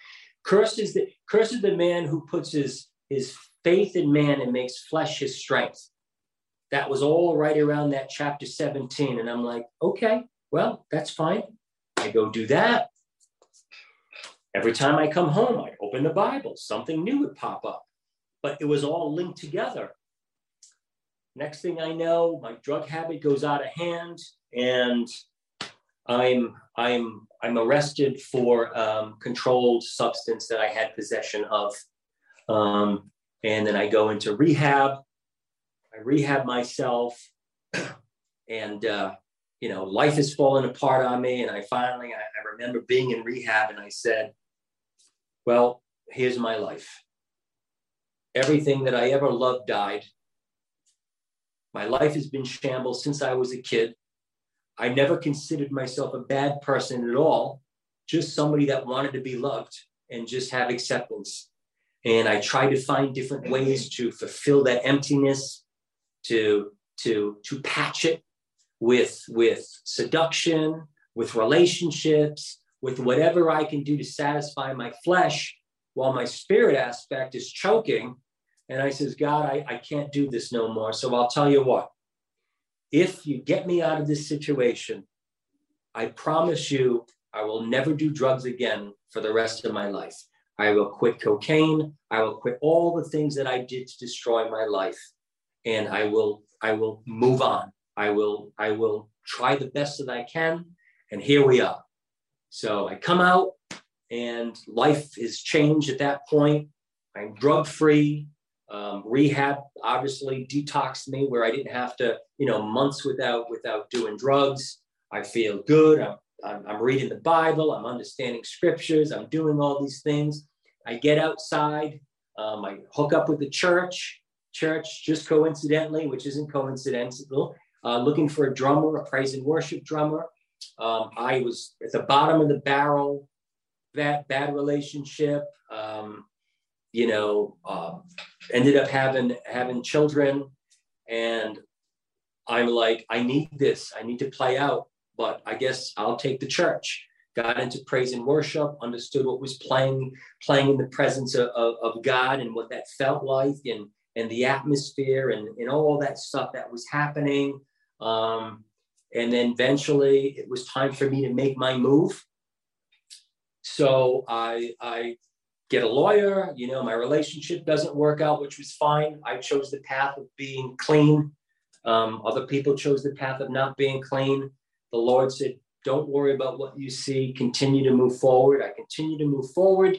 Cursed is the cursed is the man who puts his his faith in man and makes flesh his strength. That was all right around that chapter 17. And I'm like, okay, well, that's fine. I go do that. Every time I come home, I open the Bible, something new would pop up. But it was all linked together. next thing I know, my drug habit goes out of hand, and I'm I'm I'm arrested for um, controlled substance that I had possession of, um, and then I go into rehab. I rehab myself, and uh, you know life is falling apart on me. And I finally I, I remember being in rehab, and I said, "Well, here's my life. Everything that I ever loved died. My life has been shambles since I was a kid." I never considered myself a bad person at all, just somebody that wanted to be loved and just have acceptance. And I try to find different ways to fulfill that emptiness, to to to patch it with with seduction, with relationships, with whatever I can do to satisfy my flesh, while my spirit aspect is choking. And I says, God, I, I can't do this no more. So I'll tell you what, if you get me out of this situation, I promise you I will never do drugs again for the rest of my life. I will quit cocaine. I will quit all the things that I did to destroy my life. And I will, I will move on. I will, I will try the best that I can. And here we are. So I come out and life is changed at that point. I'm drug free. Um, rehab obviously detoxed me where I didn't have to, you know, months without without doing drugs. I feel good. I'm, I'm, I'm reading the Bible. I'm understanding scriptures. I'm doing all these things. I get outside. Um, I hook up with the church. Church, just coincidentally, which isn't coincidental, uh, looking for a drummer, a praise and worship drummer. Um, I was at the bottom of the barrel. Bad, bad relationship. Um, you know, um, ended up having having children, and I'm like, I need this. I need to play out, but I guess I'll take the church. Got into praise and worship, understood what was playing, playing in the presence of, of, of God and what that felt like, and and the atmosphere and, and all that stuff that was happening. Um, and then eventually it was time for me to make my move. So I, I get a lawyer. You know, my relationship doesn't work out, which was fine. I chose the path of being clean. Um, other people chose the path of not being clean. The Lord said, Don't worry about what you see. Continue to move forward. I continue to move forward.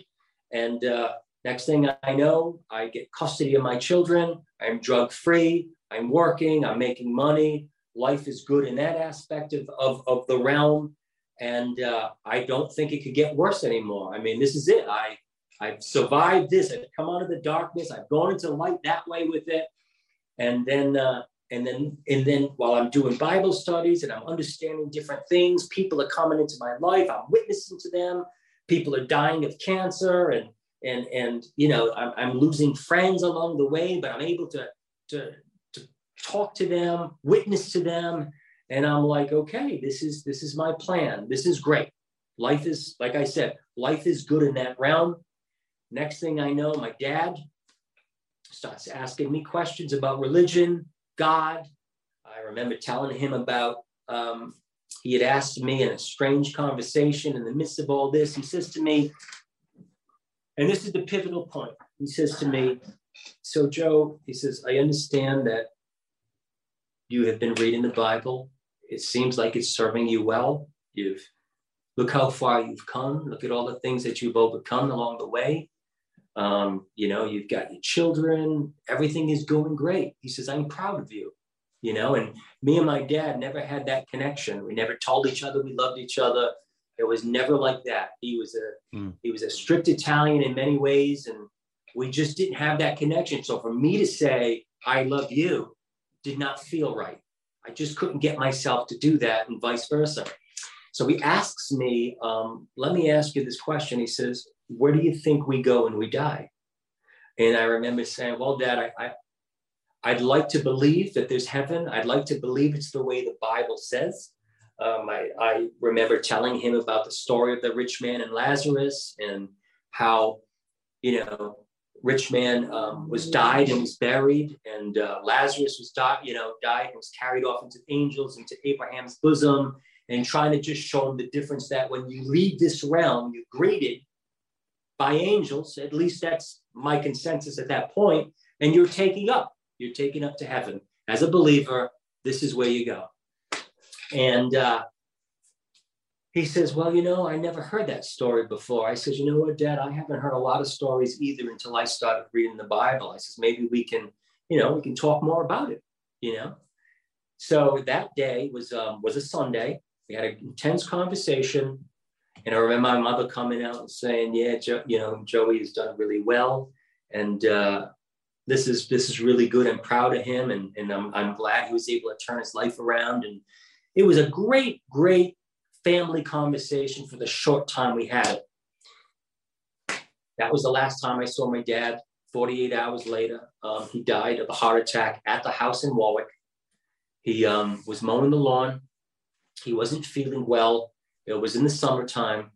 And uh, next thing I know, I get custody of my children. I'm drug free. I'm working. I'm making money. Life is good in that aspect of, of, of the realm. And uh, I don't think it could get worse anymore. I mean, this is it. I I've survived this. I've come out of the darkness. I've gone into light that way with it. And then, uh, and then, and then while I'm doing Bible studies and I'm understanding different things, people are coming into my life. I'm witnessing to them. People are dying of cancer and, and, and, you know, I'm, I'm losing friends along the way, but I'm able to, to, to talk to them, witness to them. And I'm like, okay, this is, this is my plan. This is great. Life is, like I said, life is good in that realm Next thing I know, my dad starts asking me questions about religion, God. I remember telling him about, um, he had asked me in a strange conversation in the midst of all this. He says to me, and this is the pivotal point. He says to me, So, Joe, he says, I understand that you have been reading the Bible. It seems like it's serving you well. You've look how far you've come. Look at all the things that you've overcome along the way. Um, you know, you've got your children, everything is going great. He says, I'm proud of you, you know, and me and my dad never had that connection. We never told each other we loved each other. It was never like that. He was a mm. he was a strict Italian in many ways, and we just didn't have that connection. So for me to say I love you did not feel right. I just couldn't get myself to do that, and vice versa. So he asks me, um, "Let me ask you this question." He says, where do you think we go when we die? And I remember saying, well, Dad, I, I I'd like to believe that there's heaven. I'd like to believe it's the way the Bible says. Um, I, I, remember telling him about the story of the rich man and Lazarus and how, you know, rich man um, was died and was buried, and uh, Lazarus was died, you know, died and was carried off into angels into Abraham's bosom, and trying to just show him the difference that when you leave this realm, you're greeted by angels. At least that's my consensus at that point. And you're taking up, you're taking up to heaven. as a believer, this is where you go. And uh, he says, Well, you know, I never heard that story before. I says, You know what, Dad, I haven't heard a lot of stories either until I started reading the Bible. I says, Maybe we can, you know, we can talk more about it, you know? So that day was um, was a Sunday. We had an intense conversation. And I remember my mother coming out and saying, Yeah, jo- you know, Joey has done really well. And uh, this is this is really good. I'm proud of him, and, and I'm, I'm glad he was able to turn his life around. And it was a great, great family conversation for the short time we had That was the last time I saw my dad. 48 hours later, um, he died of a heart attack at the house in Warwick. He um, was mowing the lawn. He wasn't feeling well. It was in the summertime.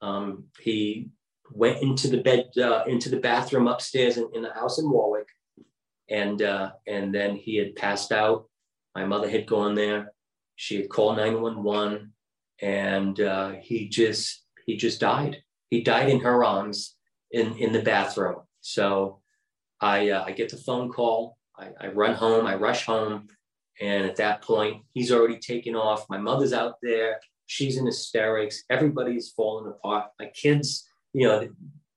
Um, he went into the bed, uh, into the bathroom upstairs in, in the house in Warwick, and uh, and then he had passed out. My mother had gone there. She had called 911 and uh, he just he just died. He died in her arms in in the bathroom. So I uh, I get the phone call. I, I run home. I rush home, and at that point, he's already taken off. My mother's out there. She's in hysterics. Everybody's falling apart. My kids, you know,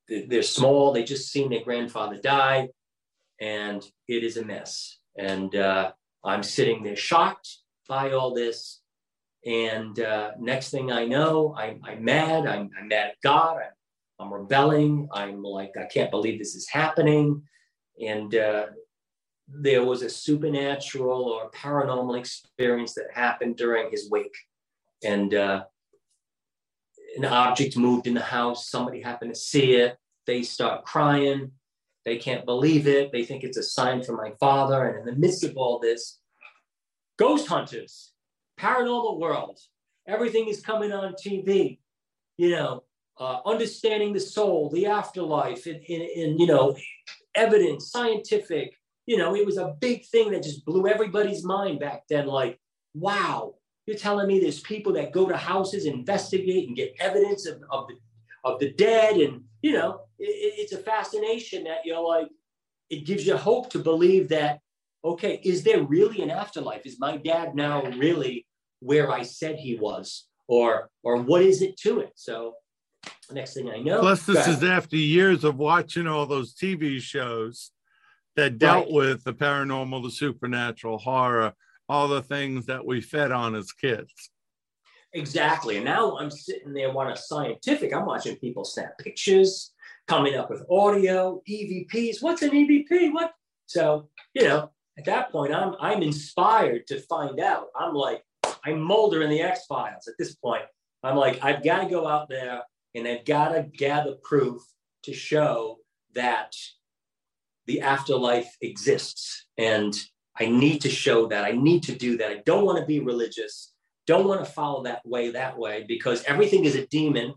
they're small. They just seen their grandfather die, and it is a mess. And uh, I'm sitting there shocked by all this and uh, next thing I know, I'm, I'm mad. I'm, I'm, mad at God. I'm, I'm, rebelling. I'm like, I can't believe this is happening. And uh, there was a supernatural or paranormal experience that happened during his wake. And uh, an object moved in the house. Somebody happened to see it. They start crying. They can't believe it. They think it's a sign from my father. And in the midst of all this, ghost hunters paranormal world. Everything is coming on TV. You know, uh, understanding the soul, the afterlife, and, and, and you know, evidence, scientific. You know, it was a big thing that just blew everybody's mind back then. Like, wow, you're telling me there's people that go to houses, investigate, and get evidence of, of the of the dead, and you know, it, it's a fascination that you're like, it gives you hope to believe that okay, is there really an afterlife? Is my dad now really where I said he was, or or what is it to it? So next thing I know. Plus, this is after years of watching all those TV shows that dealt right. with the paranormal, the supernatural, horror, all the things that we fed on as kids. Exactly. And now I'm sitting there wanting scientific. I'm watching people snap pictures, coming up with audio, EVPs. What's an EVP? What? So, you know, at that point, I'm I'm inspired to find out. I'm like, I'm Mulder in the X Files at this point. I'm like, I've got to go out there and I've got to gather proof to show that the afterlife exists. And I need to show that. I need to do that. I don't want to be religious, don't want to follow that way, that way, because everything is a demon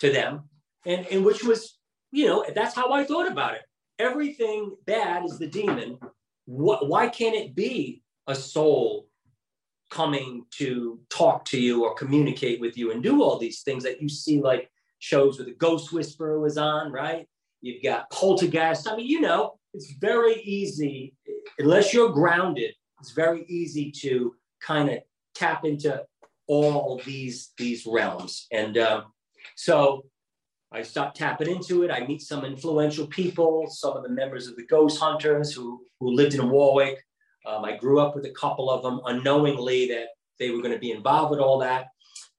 to them. And, and which was, you know, that's how I thought about it. Everything bad is the demon. What, why can't it be a soul coming to talk to you or communicate with you and do all these things that you see like shows where the ghost whisperer was on right you've got poltergeist i mean you know it's very easy unless you're grounded it's very easy to kind of tap into all these these realms and um, so i start tapping into it i meet some influential people some of the members of the ghost hunters who who lived in warwick um, I grew up with a couple of them unknowingly that they were going to be involved with all that.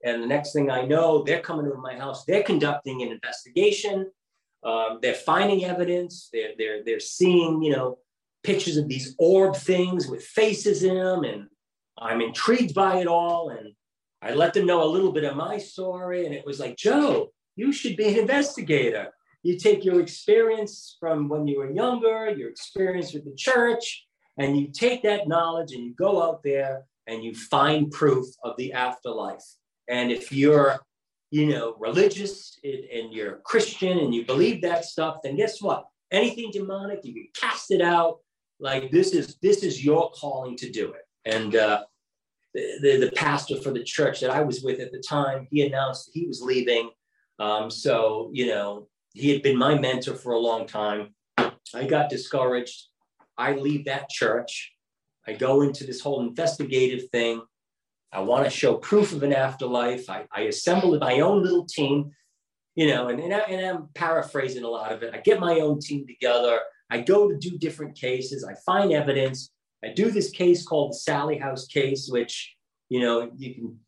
And the next thing I know, they're coming to my house. They're conducting an investigation. Um, they're finding evidence. They're, they're, they're seeing, you know, pictures of these orb things with faces in them. And I'm intrigued by it all. And I let them know a little bit of my story. And it was like, Joe, you should be an investigator. You take your experience from when you were younger, your experience with the church, and you take that knowledge and you go out there and you find proof of the afterlife. And if you're, you know, religious and you're a Christian and you believe that stuff, then guess what? Anything demonic, you can cast it out. Like this is this is your calling to do it. And uh, the, the, the pastor for the church that I was with at the time, he announced he was leaving. Um, so you know, he had been my mentor for a long time. I got discouraged I leave that church. I go into this whole investigative thing. I want to show proof of an afterlife. I, I assembled my own little team, you know, and, and, I, and I'm paraphrasing a lot of it. I get my own team together. I go to do different cases. I find evidence. I do this case called the Sallie House case, which, you know, you can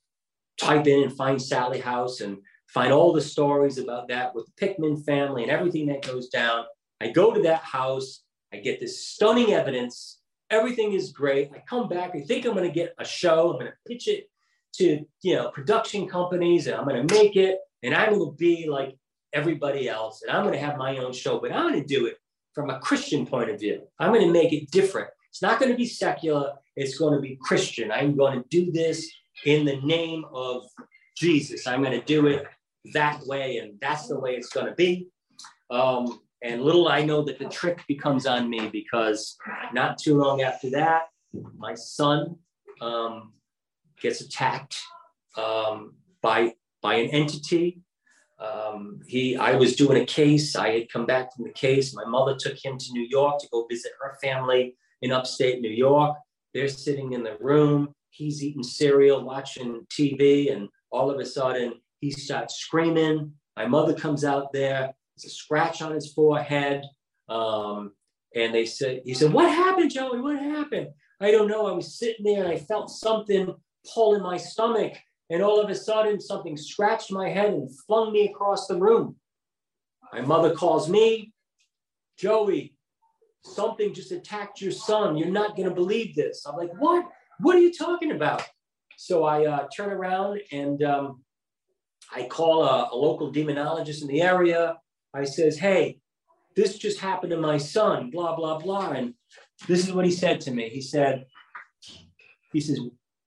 type in and find Sallie House and find all the stories about that with the Pickman family and everything that goes down. I go to that house. I get this stunning evidence. Everything is great. I come back. I think I'm going to get a show. I'm going to pitch it to you know production companies, and I'm going to make it. And I'm going to be like everybody else, and I'm going to have my own show. But I'm going to do it from a Christian point of view. I'm going to make it different. It's not going to be secular. It's going to be Christian. I'm going to do this in the name of Jesus. I'm going to do it that way, and that's the way it's going to be. Um, and little I know that the trick becomes on me because not too long after that, my son um, gets attacked um, by by an entity. Um, he, I was doing a case. I had come back from the case. My mother took him to New York to go visit her family in upstate New York. They're sitting in the room. He's eating cereal, watching TV, and all of a sudden he starts screaming. My mother comes out there. There's a scratch on his forehead. Um, and they said, he said, what happened, Joey? What happened? I don't know. I was sitting there and I felt something pull in my stomach. And all of a sudden, something scratched my head and flung me across the room. My mother calls me, Joey, something just attacked your son. You're not going to believe this. I'm like, what? What are you talking about? So I uh, turn around and um, I call a, a local demonologist in the area. I says, hey, this just happened to my son, blah, blah, blah. And this is what he said to me. He said, he says,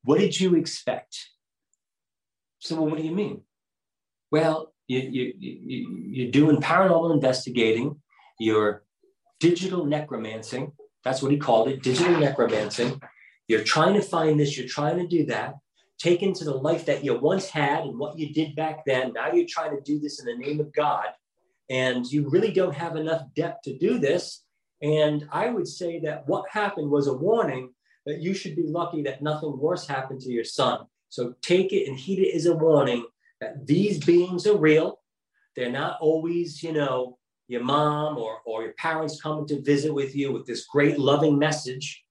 what did you expect? So, well, what do you mean? Well, you, you, you, you're doing paranormal investigating, you're digital necromancing. That's what he called it, digital necromancing. You're trying to find this, you're trying to do that take into the life that you once had and what you did back then. Now you're trying to do this in the name of God, and you really don't have enough depth to do this. And I would say that what happened was a warning that you should be lucky that nothing worse happened to your son. So take it and heed it as a warning that these beings are real. They're not always, you know, your mom or, or your parents coming to visit with you with this great loving message.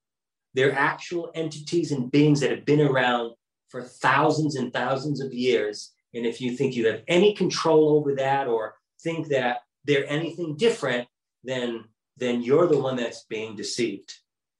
They're actual entities and beings that have been around for thousands and thousands of years. And if you think you have any control over that or think that they're anything different, then, then you're the one that's being deceived.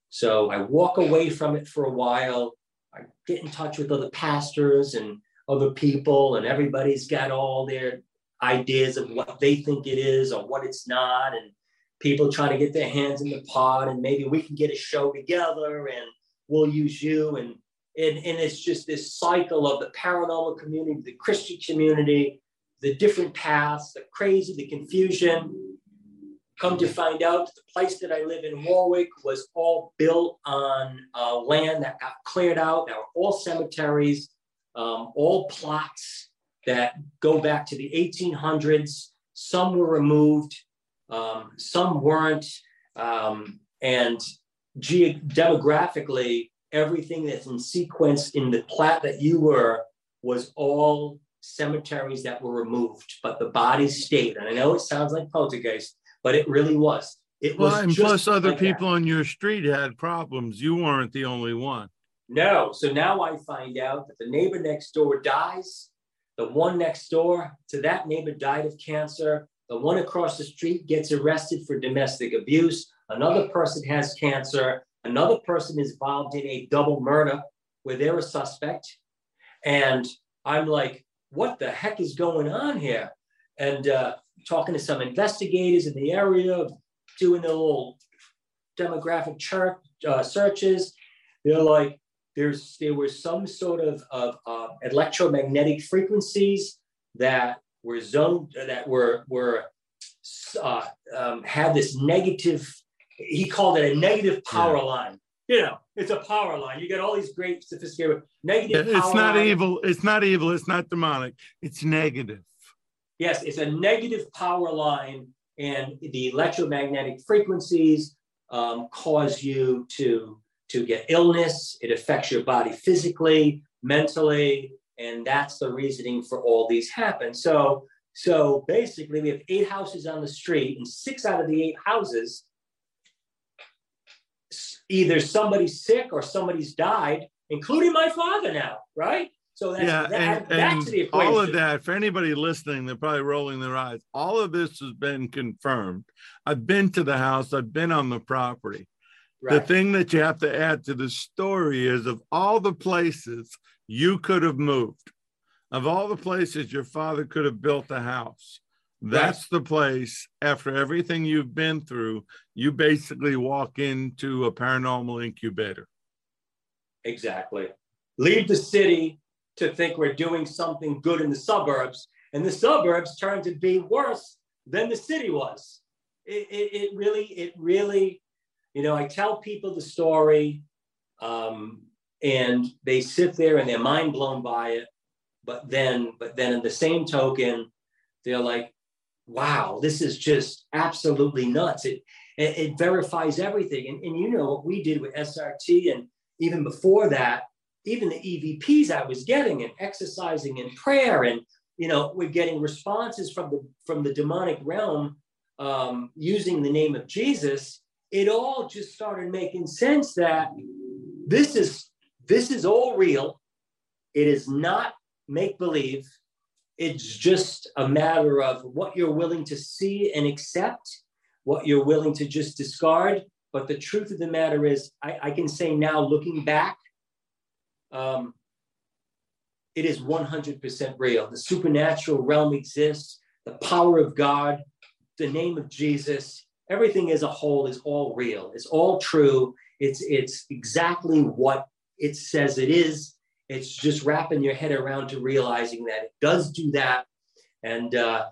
So I walk away from it for a while. I get in touch with other pastors and other people, and everybody's got all their ideas of what they think it is or what it's not. And people trying to get their hands in the pot, and maybe we can get a show together and we'll use you. And and, and it's just this cycle of the paranormal community, the Christian community, the different paths, the crazy, the confusion. Come to find out, the place that I live in, Warwick, was all built on uh, land that got cleared out. That were all cemeteries, um, all plots that go back to the 1800s. Some were removed, um, some weren't. Um, and ge- demographically, everything that's in sequence in the plat that you were was all cemeteries that were removed, but the bodies stayed. And I know it sounds like poltergeist, but it really was. It well, was and plus other like people that. on your street had problems. You weren't the only one. No. So now I find out that the neighbor next door dies. The one next door to that neighbor died of cancer. The one across the street gets arrested for domestic abuse. Another person has cancer. Another person is involved in a double murder where they're a suspect. And I'm like, what the heck is going on here? And uh, talking to some investigators in the area, doing the little demographic chart, uh, searches, they're like, there's there was some sort of, of uh, electromagnetic frequencies that were zoned that were were uh, um, had this negative he called it a negative power yeah. line. You know, it's a power line. You get all these great sophisticated negative. It's not line. evil. It's not evil. It's not demonic. It's negative. Yes, it's a negative power line, and the electromagnetic frequencies um, cause you to to get illness. It affects your body physically, mentally, and that's the reasoning for all these happen. So, so basically, we have eight houses on the street, and six out of the eight houses, either somebody's sick or somebody's died, including my father now, right? So that's, yeah, that, and, and all of that for anybody listening, they're probably rolling their eyes. All of this has been confirmed. I've been to the house. I've been on the property. Right. The thing that you have to add to the story is of all the places you could have moved, of all the places your father could have built a house, that's right. the place after everything you've been through, you basically walk into a paranormal incubator. Exactly. Leave the city, to think we're doing something good in the suburbs, and the suburbs turn to be worse than the city was. It, it, it really, it really, you know, I tell people the story, um, and they sit there and they're mind blown by it. But then, but then, in the same token, they're like, "Wow, this is just absolutely nuts." It it, it verifies everything, and, and you know what we did with SRT, and even before that, even the EVPs I was getting and exercising in prayer and you know we're getting responses from the from the demonic realm um, using the name of Jesus. It all just started making sense that this is this is all real. It is not make believe. It's just a matter of what you're willing to see and accept, what you're willing to just discard. But the truth of the matter is, I, I can say now, looking back, um, it is 100% real. The supernatural realm exists, the power of God, the name of Jesus, everything as a whole is all real. It's all true. It's, it's exactly what it says it is. It's just wrapping your head around to realizing that it does do that. And, uh,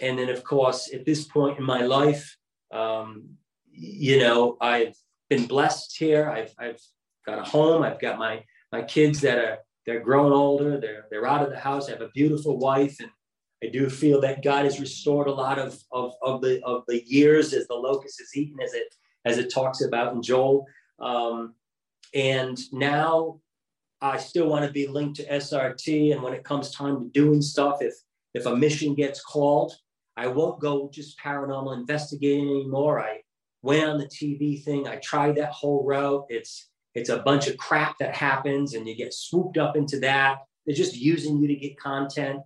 and then, of course, at this point in my life, um, you know, I've been blessed here. I've, I've got a home. I've got my my kids that are they're grown older, they're they're out of the house. I have a beautiful wife, and I do feel that God has restored a lot of of, of the of the years as the locust is eaten, as it as it talks about in Joel. Um, and now I still want to be linked to SRT. And when it comes time to doing stuff, if if a mission gets called, I won't go just paranormal investigating anymore. I went on the TV thing. I tried that whole route. It's it's a bunch of crap that happens and you get swooped up into that. They're just using you to get content.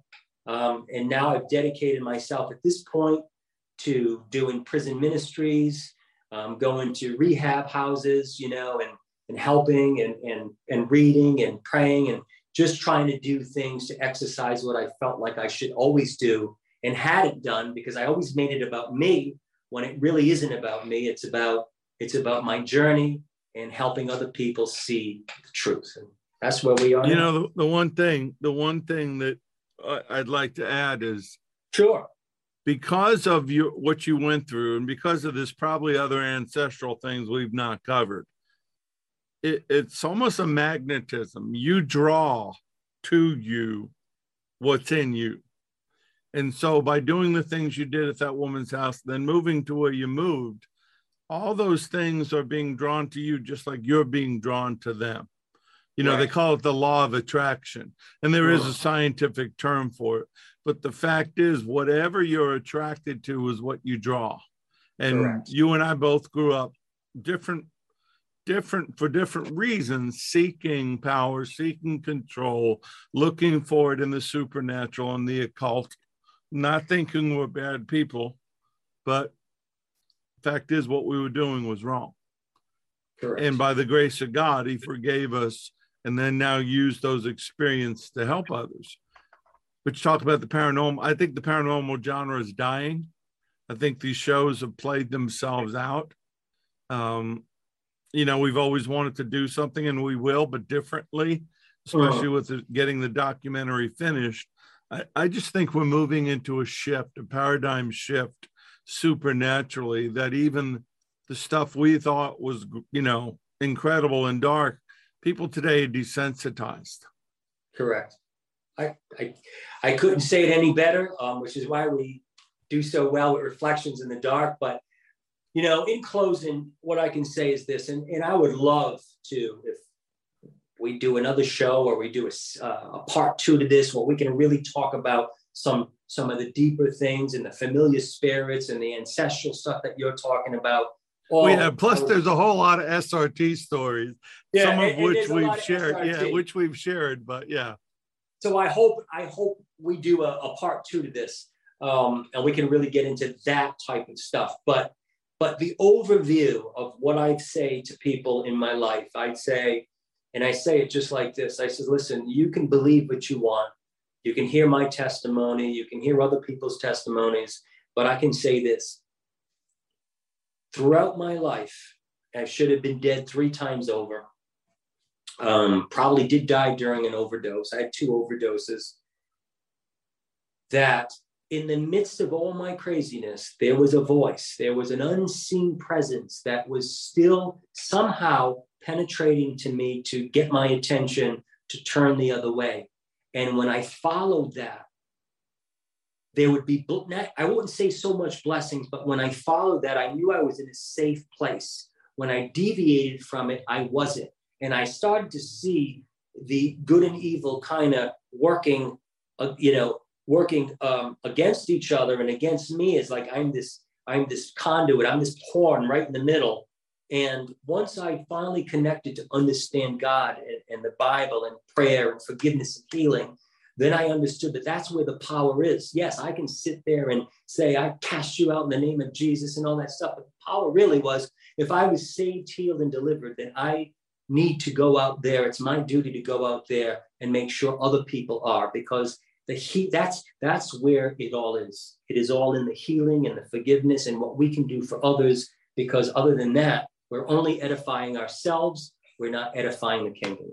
Um, and now I've dedicated myself at this point to doing prison ministries, um, going to rehab houses, you know, and, and helping and, and, and reading and praying and just trying to do things to exercise what I felt like I should always do and hadn't done because I always made it about me when it really isn't about me. It's about it's about my journey and helping other people see the truth. And that's where we are. You now. know, the, the one thing, the one thing that I'd like to add is sure because of your what you went through and because of this probably other ancestral things we've not covered it, it's almost a magnetism you draw to you what's in you and so by doing the things you did at that woman's house then moving to where you moved all those things are being drawn to you just like you're being drawn to them. You know, right. they call it the law of attraction, and there is a scientific term for it. But the fact is, whatever you're attracted to is what you draw. And Correct. you and I both grew up different, different for different reasons, seeking power, seeking control, looking for it in the supernatural and the occult, not thinking we're bad people, but fact is, what we were doing was wrong. Correct. And by the grace of God, He forgave us and then now used those experiences to help others. But you talk about the paranormal, I think the paranormal genre is dying. I think these shows have played themselves out. Um, you know, we've always wanted to do something and we will, but differently, especially with the, getting the documentary finished. I, I just think we're moving into a shift, a paradigm shift supernaturally that even the stuff we thought was you know incredible and dark people today are desensitized. Correct. I i, I couldn't say it any better um, which is why we do so well with reflections in the dark but you know, in closing, what I can say is this, and, and I would love to, if we do another show or we do a, uh, a part two to this, where we can really talk about some some of the deeper things and the familiar spirits and the ancestral stuff that you're talking about. All, yeah, plus there's a whole lot of SRT stories, yeah, some of and, and which there's a we've shared. SRT. Yeah, which we've shared, but yeah. so I hope I hope we do a, a part two to this, um, and we can really get into that type of stuff. But but the overview of what I say to people in my life, I'd say, and I say it just like this: I said, listen, you can believe what you want, you can hear my testimony, you can hear other people's testimonies, but I can say this: throughout my life, I should have been dead three times over. Um, probably did die during an overdose. I had two overdoses that in the midst of all my craziness, there was a voice, there was an unseen presence that was still somehow penetrating to me to get my attention to turn the other way. And when I followed that, there would be, I wouldn't say so much blessings, but when I followed that, I knew I was in a safe place. When I deviated from it, I wasn't. And I started to see the good and evil kind of working, uh, you know, working um, against each other and against me is like I'm this I'm this conduit I'm this pawn right in the middle and once I finally connected to understand God and, and the Bible and prayer and forgiveness and healing then I understood that that's where the power is. Yes, I can sit there and say, I cast you out in the name of Jesus and all that stuff. But the power really was if I was saved, healed, and delivered, then I need to go out there. It's my duty to go out there and make sure other people are because the he that's that's where it all is. It is all in the healing and the forgiveness and what we can do for others because other than that we're only edifying ourselves. We're not edifying the kingdom.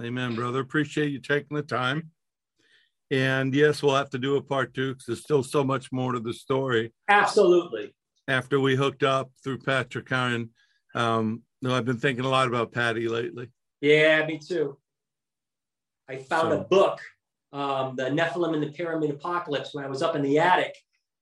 Amen brother. Appreciate you taking the time. And yes we'll have to do a part two because there's still so much more to the story. Absolutely. After we hooked up through patrick Heron, um no i've been thinking a lot about patty lately. Yeah me too. I found So- a book um, the nephilim and the pyramid apocalypse when i was up in the attic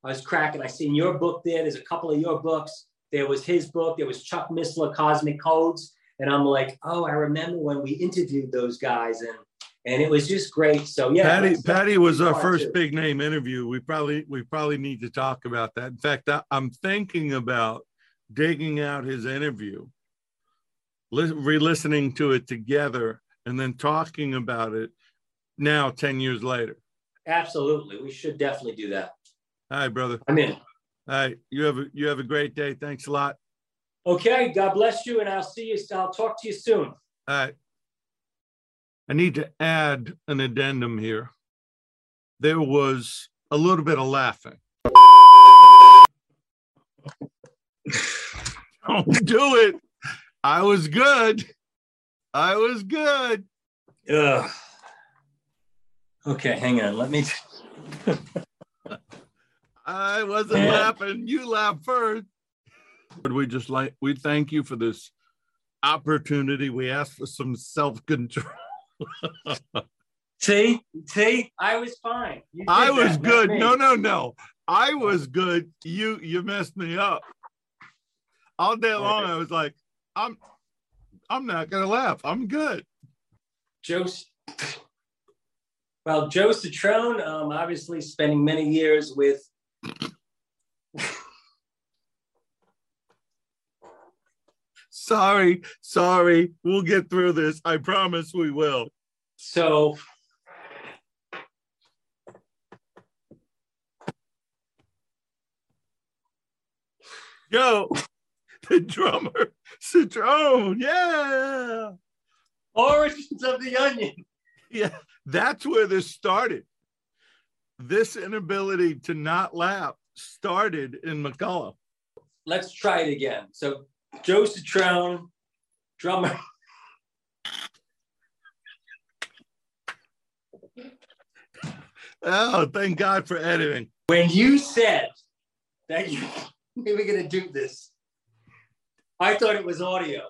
i was cracking i seen your book there there's a couple of your books there was his book there was chuck missler cosmic codes and i'm like oh i remember when we interviewed those guys and and it was just great so yeah Patty, Patty was our first two. big name interview. We probably we probably need to talk about that. In fact, I, I'm thinking about digging out his interview, li- re-listening to it together, and then talking about it now, ten years later. absolutely we should definitely do that Hi, brother. i'm in All right, you have a you have a great day. Thanks a lot. okay god bless you and i'll see you i'll talk to you soon All right. I need to add an addendum here. There was a little bit of laughing. Don't do it. I was good. I was good. Ugh. Okay hang on let me I wasn't Yeah. laughing. You laughed first. But we just like we thank you for this opportunity. We ask for some self-control. see see i was fine You I was that, good. No, no, no. I was good. You you messed me up. All day long, I was like, I'm I'm not gonna laugh. I'm good. Joe. Well, Joe Cetrone, um, obviously spending many years with. Sorry, sorry. We'll get through this. I promise we will. So, Go. The drummer, Cetrone. Yeah. origins of the onion. Yeah. That's where this started. This inability to not laugh started in McCullough. Let's try it again. So, Joe Cetrone, drummer. Oh, thank God for editing. When you said that you we were going to do this, I thought it was audio.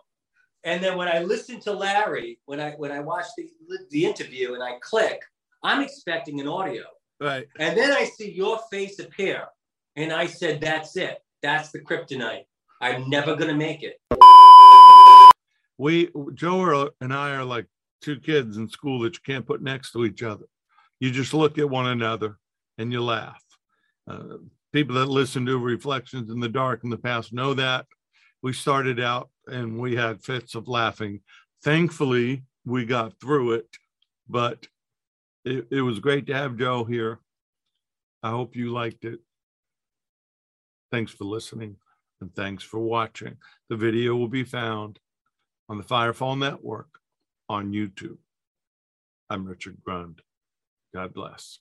And then when I listen to Larry, when I when I watched the, the interview and I click, I'm expecting an audio. Right. And then I see your face appear. And I said, that's it. That's the kryptonite. I'm never gonna make it. We Joe and I are like two kids in school that you can't put next to each other. You just look at one another and you laugh. Uh, people that listen to Reflections in the Dark in the past know that. We started out and we had fits of laughing. Thankfully, we got through it, but it, it was great to have Joe here. I hope you liked it. Thanks for listening and thanks for watching. The video will be found on the Firefall Network on YouTube. I'm Richard Grund. God bless.